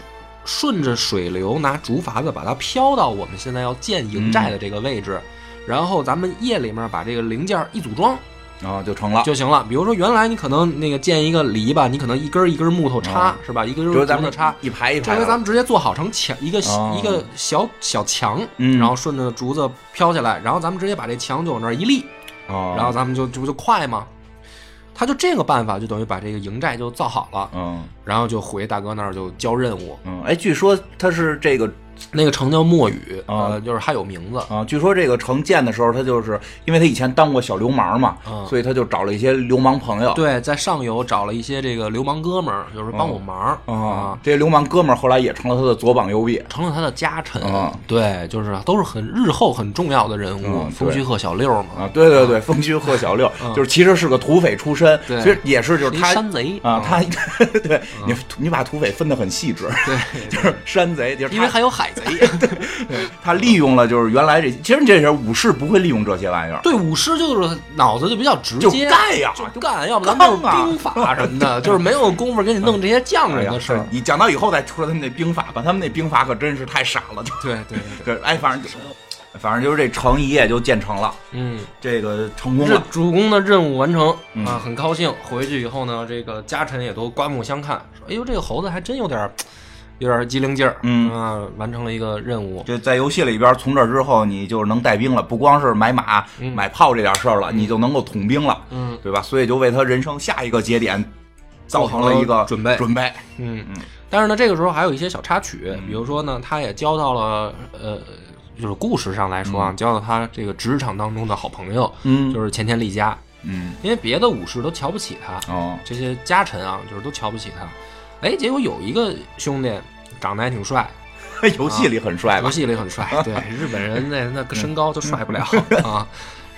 顺着水流拿竹筏子把它漂到我们现在要建营寨的这个位置，然后咱们夜里面把这个零件儿一组装啊，就成了。就行了。比如说原来你可能那个建一个篱笆，你可能一根一根木头插、哦是吧？一根一根竹子插。一排一排这，回咱们直接做好成墙一个、哦一个小小墙，嗯然后顺着竹子飘下来，然后咱们直接把这墙就往那儿一立，哦，然后咱们就这不就快吗？他就这个办法，就等于把这个营寨就造好了，嗯然后就回大哥那儿就交任务。嗯，哎，据说他是这个那个城叫墨雨，啊呃，就是还有名字。啊，据说这个城建的时候，他就是因为他以前当过小流氓嘛，嗯所以他就找了一些流氓朋友。对，在上游找了一些这个流氓哥们儿，就是帮我忙啊，这些流氓哥们儿后来也成了他的左膀右臂。成了他的家臣。啊对，就是都是很日后很重要的人物，嗯风须贺小六嘛，啊，对对对，风须贺小六，就是其实是个土匪出身，对其实也是就是他山贼啊，他 对你你把土匪分得很细致，对，就是山贼，就是因为还有海贼。他利用了就是原来这，其实这些武士不会利用这些玩意儿，对，武士就是脑子就比较直接就接，干呀，就干，要不咱们就是刚啊兵法什么的，就是没有功夫给你弄这些匠哎呀人的事儿。你讲到以后再说他们那兵法吧，他们那兵法可真是太傻了，对对对，哎，反正就反正就是这城一夜就建成了，嗯，这个成功这了。主公的任务完成嗯啊，很高兴。回去以后呢，这个家臣也都刮目相看，说：“哎呦，这个猴子还真有点儿，有点儿机灵劲儿。”嗯啊，完成了一个任务。就在游戏里边，从这之后你就能带兵了，不光是买马、嗯买炮这点事儿了，你就能够统兵了，嗯对吧？所以就为他人生下一个节点造成了一个准备准备。嗯嗯，但是呢，这个时候还有一些小插曲，比如说呢，他也交到了呃，就是故事上来说啊，交到他这个职场当中的好朋友，嗯就是前田利家，嗯因为别的武士都瞧不起他，哦这些家臣啊，就是都瞧不起他。哎，结果有一个兄弟长得还挺帅，游戏里很帅吧游？戏里很帅，对日本人那那个身高都帅不了 啊。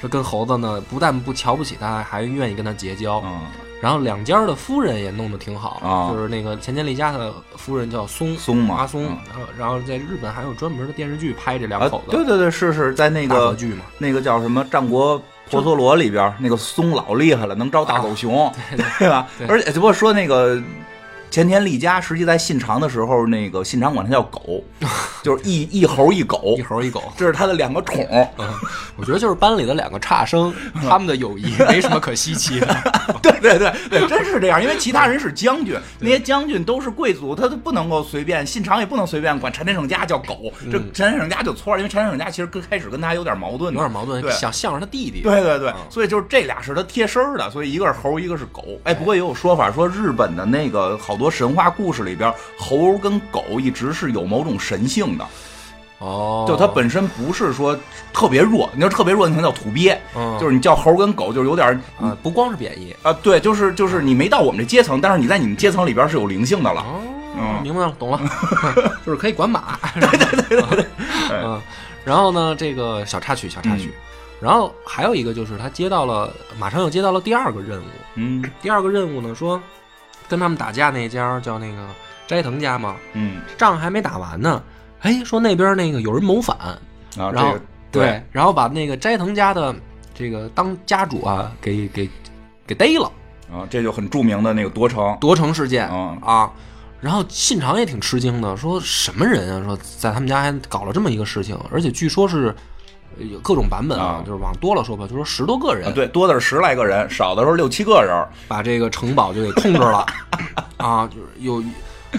说跟猴子呢，不但不瞧不起他，还愿意跟他结交。嗯然后两家的夫人也弄得挺好，啊就是那个前田利家的夫人叫松松嘛阿松，嗯然后然后在日本还有专门的电视剧拍这两啊口，子，对对对，是是在那个剧嘛。那个叫什么《战国婆娑罗》里边，那个松老厉害了，能招大狗熊，对吧？对而且只不过说那个前田利家，实际在信长的时候，那个信长管他叫狗，就是一一猴一狗一，猴一狗，这是他的两个宠。嗯，我觉得就是班里的两个差生，他们的友谊 没什么可稀奇的。对对对对，真是这样，因为其他人是将军，那些将军都是贵族，他都不能够随便，信长也不能随便管陈田胜家叫狗，这嗯陈天胜家就错了，因为陈田胜家其实跟开始跟他有点矛盾，有点矛盾对，想向着他弟弟。对对对嗯，所以就是这俩是他贴身的，所以一个是猴，一个是狗。哎，不过也有说法说，日本的那个好多神话故事里边，猴跟狗一直是有某种神性的，哦，就它本身不是说特别弱，你要特别弱，那叫土鳖，嗯就是你叫猴跟狗，就是有点儿啊，不光是贬义。啊，对，就是就是你没到我们这阶层，但是你在你们阶层里边是有灵性的了。哦，嗯明白了，懂了，就是可以管马。对对对对对。嗯，然后呢，这个小插曲，小插曲，然后还有一个就是他接到了，马上又接到了第二个任务。嗯第二个任务呢，说跟他们打架那家叫那个斋藤家嘛，嗯仗还没打完呢，哎，说那边那个有人谋反，啊，然后这个对，然后把那个斋藤家的这个当家主啊给给给逮了，啊，这就很著名的那个夺城。夺城事件嗯啊。然后信长也挺吃惊的，说什么人啊？说在他们家还搞了这么一个事情，而且据说是呃有各种版本啊啊，就是往多了说吧，就说十多个人啊，对，多的是十来个人，少的时候六七个人。把这个城堡就给控制了啊，就是有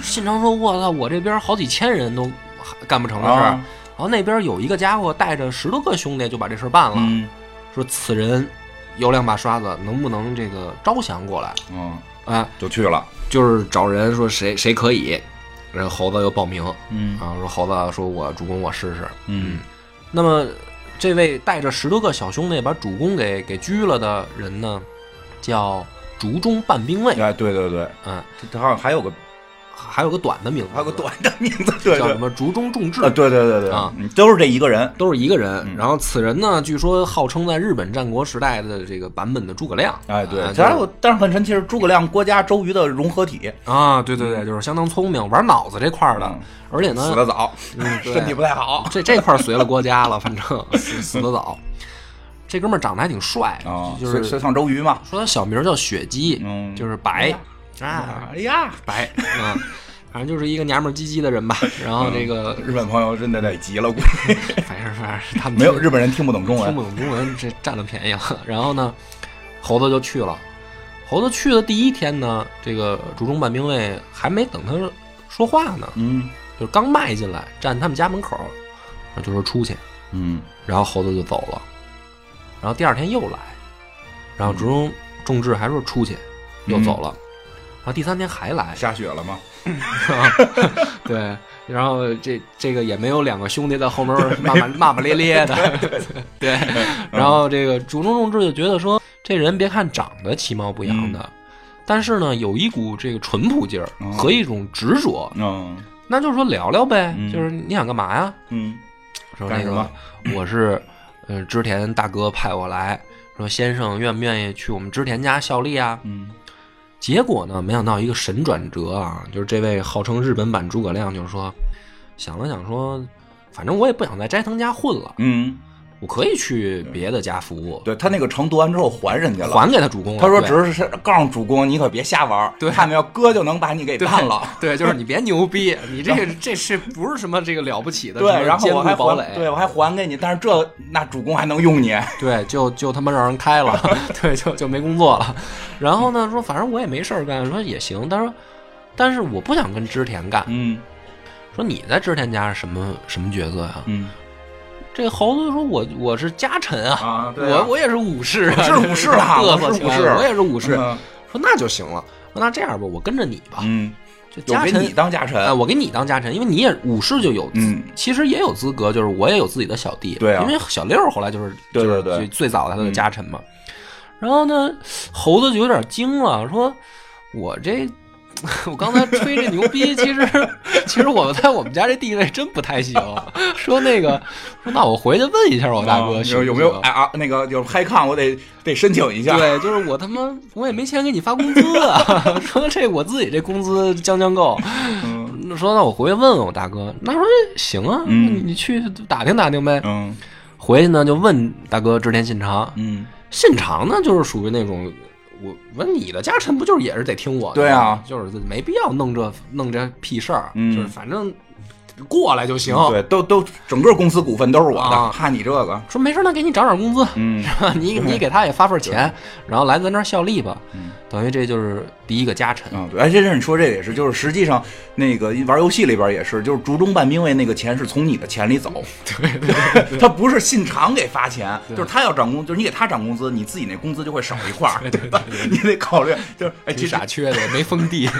信长说：“我操，我这边好几千人都干不成的事儿。啊然后那边有一个家伙带着十多个兄弟就把这事儿办了，嗯说此人有两把刷子，能不能这个招降过来？嗯，啊，就去了。就是找人说谁谁可以，然后猴子又报名嗯然后，说猴子说我主公我试试。嗯那么这位带着十多个小兄弟把主公给给拘了的人呢，叫竹中半兵卫。哎，对对对，嗯，这好像还有个还有个短的名字，还有个短的名字，对对。叫什么竹中重治。啊，对对对对。啊，嗯都是这一个人。都是一个人。嗯。然后此人呢，据说号称在日本战国时代的这个版本的诸葛亮。哎，对啊，还有，但是很神奇是诸葛亮、郭嘉、周瑜的融合体，啊，对对对，就是相当聪明，玩脑子这块儿的。嗯，而且呢，死得早，嗯身体不太好。这这块随了郭嘉了，反正死死得早。这哥们儿长得还挺帅，啊，就是随随唱周瑜嘛。说他小名叫雪姬，嗯。就是白。哎啊，哎呀，白啊，反正就是一个娘们儿唧唧的人吧。然后这个，日本朋友真的得急了，估计 反正反正他们没有日本人听不懂中文听不。懂中文，这占了便宜了。然后呢，猴子就去了。猴子去的第一天呢，这个竹中半兵卫还没等他说话呢，嗯就是刚迈进来，站他们家门口，就说出去，嗯然后猴子就走了。然后第二天又来，然后竹中重治还说出去，又走了。后第三天还来，下雪了吗？对，然后这这个也没有两个兄弟在后面骂骂 骂骂咧咧的，对，然后这个竹中重治就觉得说，这人别看长得其貌不扬的，但是呢，有一股这个淳朴劲儿嗯和一种执着，嗯那就是说聊聊呗，嗯就是你想干嘛呀？嗯说那个我是呃织田大哥派我来，说先生愿不愿意去我们织田家效力啊？嗯结果呢，没想到一个神转折啊，就是这位号称日本版诸葛亮，就是说想了想说，反正我也不想在斋藤家混了，嗯，我可以去别的家服务，对他那个城读完之后还人家了。还给他主公了。他说只是告诉主公，你可别瞎玩儿，对看没有，哥就能把你给办了。对，就是你别牛逼，你这个这是不是什么这个了不起的？对，然后我还堡垒还，对我还还给你，但是这那主公还能用你。对，就就他妈让人开了，对，就就没工作了。然后呢，说反正我也没事儿干，说也行。但是，但是我不想跟织田干。嗯说你在织田家是什么什么角色呀？嗯这个猴子说我我是家臣啊，啊，对啊我我也是武士啊，我是武士啊嘚我是武士我也是武士。嗯说那就行了。说那这样吧，我跟着你吧，嗯，就家臣有给你当家哎，臣。我给你当家臣，因为你也武士就有，嗯其实也有资格，就是我也有自己的小弟，对啊因为小六后来就是对对对就是最最早他的家臣嘛。然后呢，猴子就有点惊了，说：“我这。” 我刚才吹这牛逼，其实其实我在我们家这地位真不太行。说那个，说那我回去问一下我大哥有有没有行哎啊那个有嗨抗，我得得申请一下。对，就是我他妈我也没钱给你发工资啊！说这我自己这工资将将够。嗯说那我回去问问我大哥，那说行啊，嗯你去打听打听呗。嗯回去呢就问大哥织田信长，嗯信长呢就是属于那种。我问你的家臣不就是也是得听我的吗？对啊。就是没必要弄这弄这屁事儿，嗯。就是反正过来就行。对，都都整个公司股份都是我的，啊怕你这个。说没事，那给你涨点工资，嗯 你 你给他也发份钱，然后来咱这儿效力吧。嗯等于这就是第一个家臣。嗯，对，哎，这是你说这个也是，就是实际上那个玩游戏里边也是，就是竹中半兵卫那个钱是从你的钱里走，对对对，他不是信长给发钱，就是他要涨工，就是你给他涨工资，你自己那工资就会少一块儿，对吧？你得考虑，就是哎，挺其实傻缺的，没封地。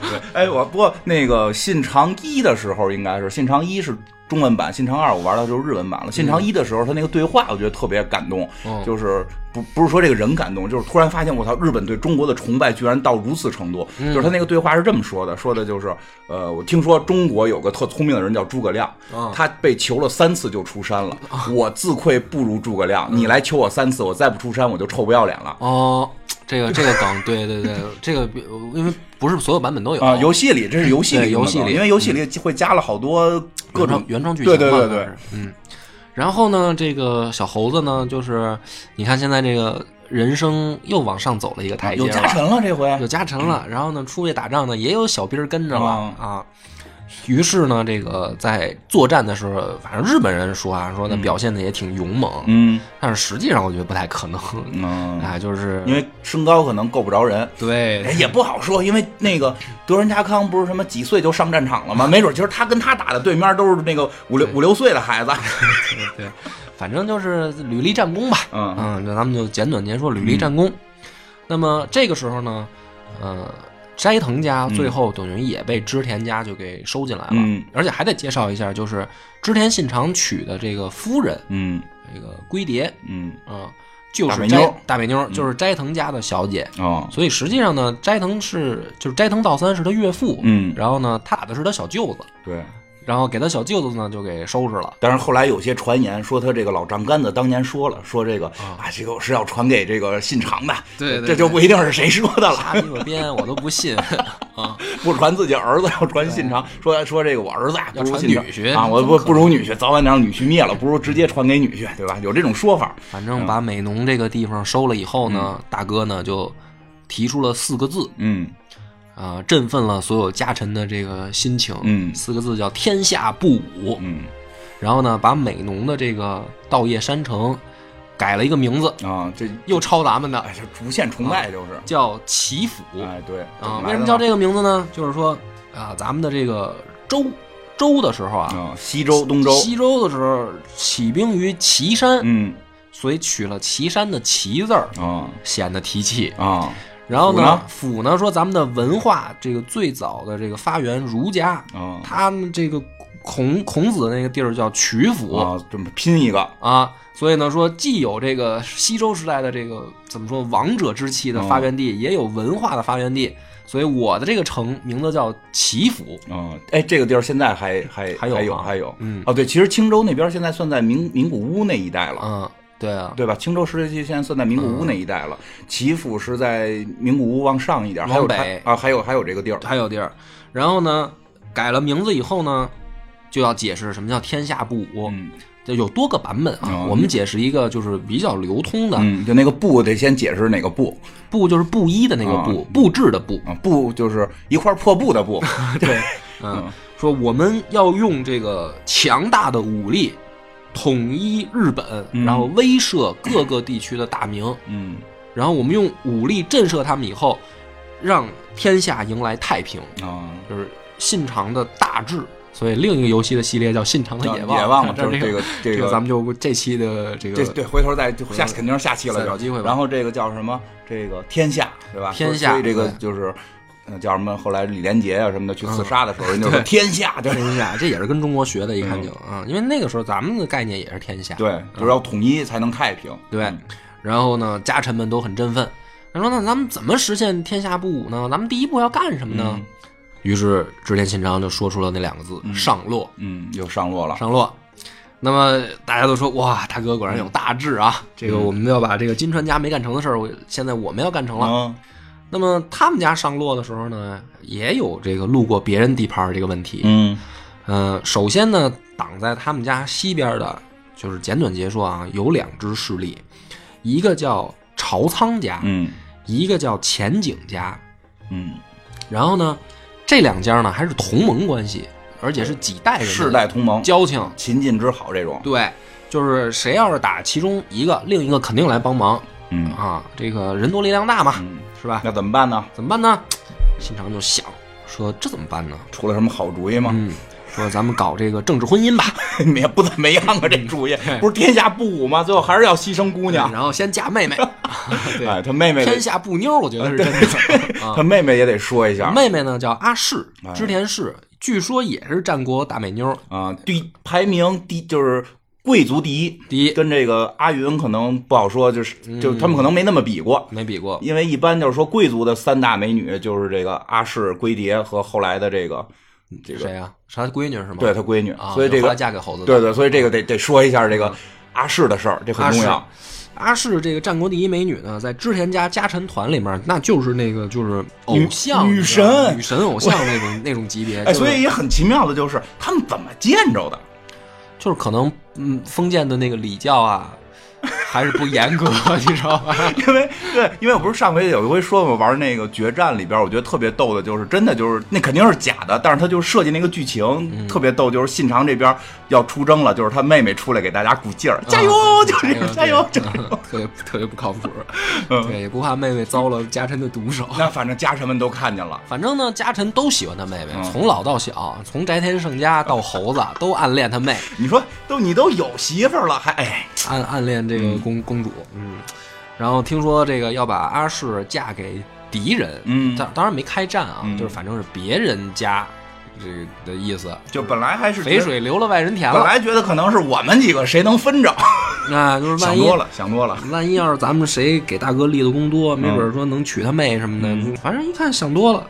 对，哎，我不过那个信长一的时候，应该是信长一是中文版，信长二我玩的就是日文版了。信长一的时候，他那个对话我觉得特别感动，嗯就是不不是说这个人感动，就是突然发现我操，日本对中国的崇拜居然到如此程度。就是他那个对话是这么说的，说的就是呃，我听说中国有个特聪明的人叫诸葛亮，嗯他被求了三次就出山了，我自愧不如诸葛亮，你来求我三次，我再不出山我就臭不要脸了。哦，这个这个梗，对对对，这个因为不是所有版本都有啊，游戏里这是游戏里游戏里因为游戏里会加了好多各种原创原创剧情嘛，对对对对，嗯。然后呢，这个小猴子呢，就是你看现在这个人生又往上走了一个台阶，有加成了这回有加成了。然后呢，出去打仗呢，也有小兵跟着了啊。于是呢，这个在作战的时候，反正日本人说啊，说他表现的也挺勇猛，嗯但是实际上我觉得不太可能。嗯，哎，就是因为身高可能够不着人。哎对也不好说，因为那个德仁家康不是什么几岁就上战场了吗？没准其实他跟他打的对面都是那个五六五六岁的孩子。对，反正就是履历战功吧。嗯嗯，那咱们就简短截说履历战功。那么这个时候呢，呃，斋藤家最后等于也被织田家就给收进来了，嗯。而且还得介绍一下，就是织田信长娶的这个夫人，嗯。这个龟蝶嗯。啊、就是斋大美妞。大美妞儿，就是斋藤家的小姐。哦。所以实际上呢，斋藤是就是斋藤道三是他岳父，嗯。然后呢，他打的是他小舅子，对。然后给他小舅子呢就给收拾了。但是后来有些传言说他这个老丈杆子当年说了，说这个啊这个是要传给这个信长的，对对这就不一定是谁说的了。瞎鸡巴编，我都不信 啊！不传自己儿子，要传信长，说说这个我儿子啊要传不如信长女婿啊，我不不如女婿，早晚得让女婿灭了，不如直接传给女婿，对吧？有这种说法。反正把美浓这个地方收了以后呢，大哥呢就提出了四个字嗯啊、振奋了所有家臣的这个心情。嗯四个字叫“天下不武”。嗯然后呢，把美浓的这个稻叶山城改了一个名字，啊，这又抄咱们的，哎，这无限崇拜就是。叫齐府哎，对啊。为什么叫这个名字呢？就是说啊，咱们的这个周周的时候啊，啊？西周、东周，西周的时候起兵于岐山，嗯所以取了岐山的岐字儿，啊显得提气。啊然后呢？府呢说咱们的文化这个最早的这个发源儒家，嗯。他们这个孔孔子的那个地儿叫曲阜啊，这么拼一个，啊，所以呢说既有这个西周时代的这个怎么说王者之气的发源地，也有文化的发源地，所以我的这个城名字叫齐府。嗯，哎，这个地儿现在还还还有还有还有，嗯。哦，对，其实青州那边现在算在名名古屋那一带了。嗯，对啊，对吧？青州石器现在算在名古屋那一带了，齐府是在名古屋往上一点，还有往北啊，还有还有这个地儿，还有地儿。然后呢，改了名字以后呢，就要解释什么叫天下布武，嗯这有多个版本啊。哦我们解释一个就是比较流通的，嗯，就那个布得先解释哪个布布就是布衣的那个布，布制的布。啊，布就是一块破布的布，对，嗯，说我们要用这个强大的武力统一日本，嗯然后威慑各个地区的大明，嗯然后我们用武力震慑他们以后，让天下迎来太平，啊，就是信长的大治。所以另一个游戏的系列叫《信长的野望》，野望嘛这就是这个这这个咱们就这期的这个这对，回头再就下肯定是下期了找机会然后这个叫什么？这个天下对吧？天下所以这个就是。呃叫什么？后来李连杰啊什么的去刺杀的时候，人就说天下，对天下，这也是跟中国学的，一看就啊，因为那个时候咱们的概念也是天下，对，就是要统一才能太平。对嗯，然后呢，家臣们都很振奋。他说：“那咱们怎么实现天下不武呢？咱们第一步要干什么呢？”嗯于是织田信长就说出了那两个字：“上洛。嗯，又上落了。上洛。那么大家都说：“哇，大哥果然有大志啊！这个我们要把这个金川家没干成的事儿，我现在我们要干成了。嗯那么他们家上洛的时候呢，也有这个路过别人地盘儿这个问题。嗯呃，首先呢，挡在他们家西边的，就是简短截说啊，有两支势力，一个叫朝仓家，嗯一个叫前景家。嗯，然后呢，这两家呢还是同盟关系，而且是几代人世代同盟，交情。秦晋之好这种。对，就是谁要是打其中一个，另一个肯定来帮忙嗯啊。这个人多力量大嘛，嗯，是吧？那怎么办呢？怎么办呢？信长就想说，这怎么办呢？出了什么好主意吗？嗯，说咱们搞这个政治婚姻吧。也不怎么样啊，这主意不是天下不武吗？最后还是要牺牲姑娘。然后先嫁妹妹。对哎，他妹妹天下不妞，我觉得是真的。啊 他妹妹也得说一下妹妹呢叫阿市哎，织田氏，据说也是战国大美妞。啊，第排名第就是贵族第一，第一跟这个阿云可能不好说，就是就他们可能没那么比过。没比过，因为一般就是说贵族的三大美女就是这个阿氏、龟蝶和后来的这个这个谁呀？是她闺女是吗？对她闺女，啊，所以这个嫁给猴子。对对，所以这个得得说一下这个阿氏的事儿，这很重要。阿氏这个战国第一美女呢，在织田家家臣团里面，那就是那个就是偶像女神女神偶像那种那种级别。哎，所以也很奇妙的就是他们怎么见着的？就是可能嗯，封建的那个礼教啊，还是不严格，你知道吗？因为对，因为我不是上回有一回说嘛玩那个决战里边，我觉得特别逗的，就是真的就是那肯定是假的，但是他就设计那个剧情、嗯特别逗，就是信长这边要出征了，就是他妹妹出来给大家鼓劲儿，加油，就是这个加油，这个。对特别特别不靠谱。嗯对，也不怕妹妹遭了家臣的毒手。那反正家臣们都看见了，反正呢，家臣都喜欢他妹妹，嗯从老到小，从宅田胜家到猴子，都暗恋他妹，你说都你都有媳妇了，还哎，暗暗恋这个公、公主。嗯，然后听说这个要把阿氏嫁给敌人，嗯。当当然没开战啊，嗯。就是反正是别人家这个的意思。就本来还是肥，水流了外人田了，本来觉得可能是我们几个谁能分着，那就是万一想多了，想多了，万一要是咱们谁给大哥立的功多，没准说能娶他妹什么的，嗯。反正一看想多了。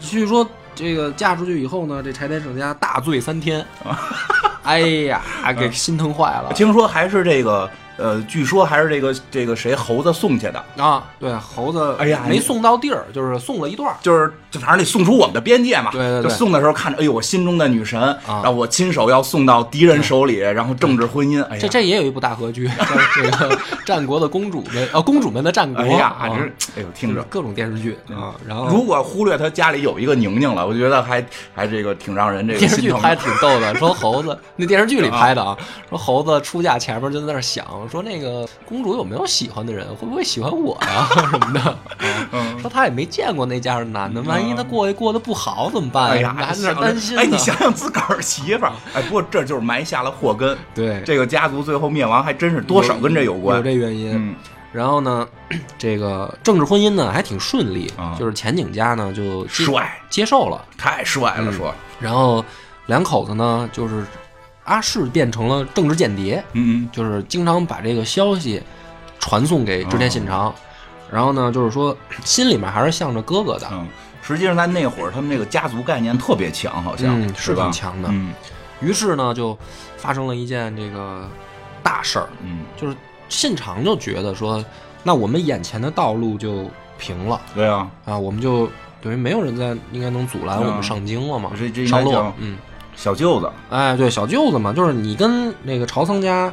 据说这个嫁出去以后呢，这柴田胜家大醉三天，哎呀，给心疼坏了。听说还是这个呃，据说还是这个这个谁猴子送去的。啊！对，猴子，哎呀没送到地儿，就是送了一段儿。就是就反正得送出我们的边界嘛，对对对。就送的时候看着，哎呦，我心中的女神，啊。然后我亲手要送到敌人手里，然后政治婚姻，哎呀，这这也有一部大合剧，叫这个战国的公主们，呃，公主们的战国，哎呀，啊这是，哎呦，听着。各种电视剧啊。然后。如果忽略他家里有一个宁宁了，我觉得还还这个挺让人这个电视。剧拍的挺逗的，说猴子 那电视剧里拍的啊，说猴子出嫁前面就在那儿想，说那个公主有没有喜欢的人，会不会喜欢我呀什么的，啊说他也没见过那家的男的，万一他过去过得不好怎么办？哎呀，还在那担心。哎，你想想自个儿媳妇儿，哎，不过这就是埋下了祸根。对，这个家族最后灭亡，还真是多少跟这有关。有这原因。嗯。然后呢，这个政治婚姻呢还挺顺利，啊。就是前景家呢就帅。接受了，太帅了，嗯。说，然后两口子呢就是阿世变成了政治间谍，嗯就是经常把这个消息传送给织田信长，然后呢就是说心里面还是向着哥哥的，嗯，实际上在那会儿，他们这个家族概念特别强，好像嗯是吧？挺强的。嗯。于是呢就发生了一件这个大事儿，嗯，就是信长就觉得说，那我们眼前的道路就平了。对啊，啊，我们就等于没有人在应该能阻拦我啊。们上京了嘛，上路，嗯，小舅子，哎，对，小舅子嘛，就是你跟那个朝仓家，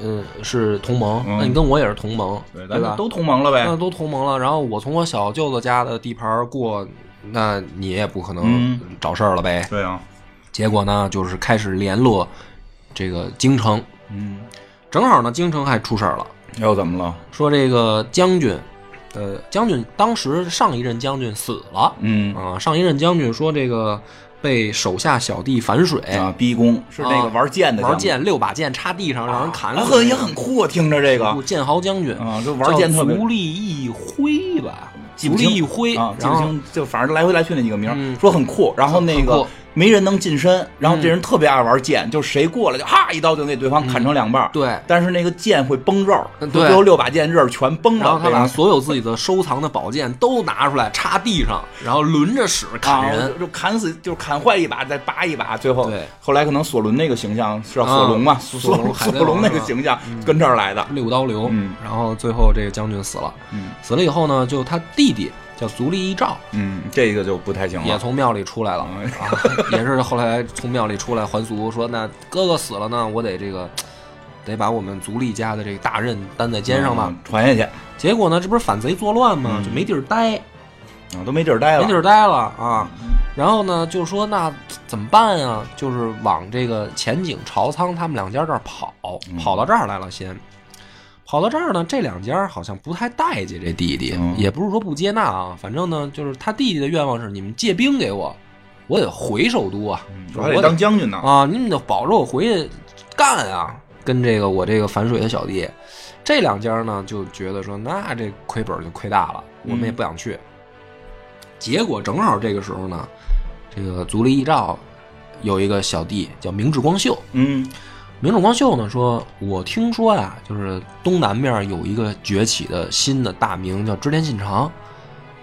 嗯，是同盟，嗯。那你跟我也是同盟，对，对吧？都同盟了呗。那，都同盟了，然后我从我小舅子家的地盘过，那你也不可能嗯。找事儿了呗。对啊，结果呢，就是开始联络这个京城，嗯，正好呢，京城还出事儿了，又怎么了？说这个将军，呃，将军当时上一任将军死了。嗯。啊，上一任将军说这个被手下小弟反水，啊，逼宫是那个啊玩剑的，玩剑六把剑插地上让人砍很也很酷啊，听着这个剑豪将军啊，就玩剑特别叫足利一挥吧，足记不清利义辉，啊，记然后不清，就反正来回来去那几个名说很酷，然后那个没人能近身，然后这人特别爱玩剑，就谁过来就哈一刀就给对方砍成两半儿，对，但是那个剑会崩刃儿，最后六把剑刃儿全崩了，然后他把所有自己的收藏的宝剑都拿出来插地上，然后轮着使砍人。啊，就就砍死，就是砍坏一把，再拔一把，最后对。后来可能索伦那个形象是叫索隆嘛，啊索索隆那个形象跟这儿来的，六刀流，嗯。然后最后这个将军死了，嗯。死了以后呢，就他弟弟叫足利义照嗯，这个就不太行了，也从庙里出来了嗯啊，也是后来从庙里出来还俗，说那哥哥死了呢，我得这个得把我们足利家的这个大任担在肩上吧。嗯传下去结果呢，这不是反贼作乱吗？嗯就没地儿待，啊，都没地儿待了，没地儿待了啊。然后呢，就说那怎么办啊？就是往这个前景、朝仓他们两家这儿跑，嗯跑到这儿来了先。跑到这儿呢，这两家好像不太待见这弟弟，嗯也不是说不接纳啊，反正呢，就是他弟弟的愿望是你们借兵给我，我得回首都啊，我还得当将军呢，啊，你们得保着我回去干啊！跟这个我这个反水的小弟，这两家呢就觉得说，那这亏本就亏大了，我们也不想去。结果正好这个时候呢，这个足利义昭有一个小弟叫明智光秀，嗯明智光秀呢说，我听说啊、就是东南面有一个崛起的新的大名叫织田信长，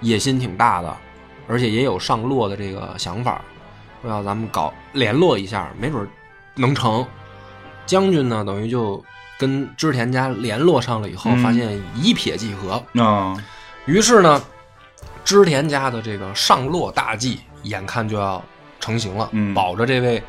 野心挺大的，而且也有上洛的这个想法，说要咱们搞联络一下，没准能成。将军呢，等于就跟织田家联络上了以后，嗯。发现一撇即合，啊，于是呢，织田家的这个上洛大计眼看就要成型了，嗯。保着这位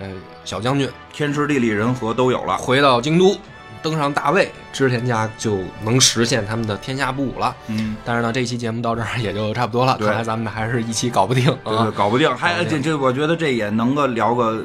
呃小将军天时地利人和都有了，回到京都，登上大位，织田家就能实现他们的天下布武了。嗯。但是呢，这期节目到这儿也就差不多了，看来咱们还是一期搞不定对搞不定，还这这，我觉得这也能够聊个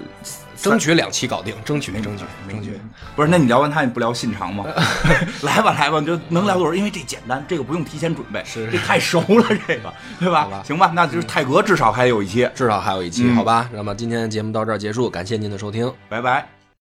争取两期搞定，争取争取争取。不是，那你聊完他，你不聊信长吗？来吧，来吧，就能聊多少？因为这简单，这个不用提前准备，是这太熟了，这个对吧？行吧，那就是泰格至少还有一期，至少还有一期，嗯好吧？那么今天的节目到这儿结束，感谢您的收听。拜拜。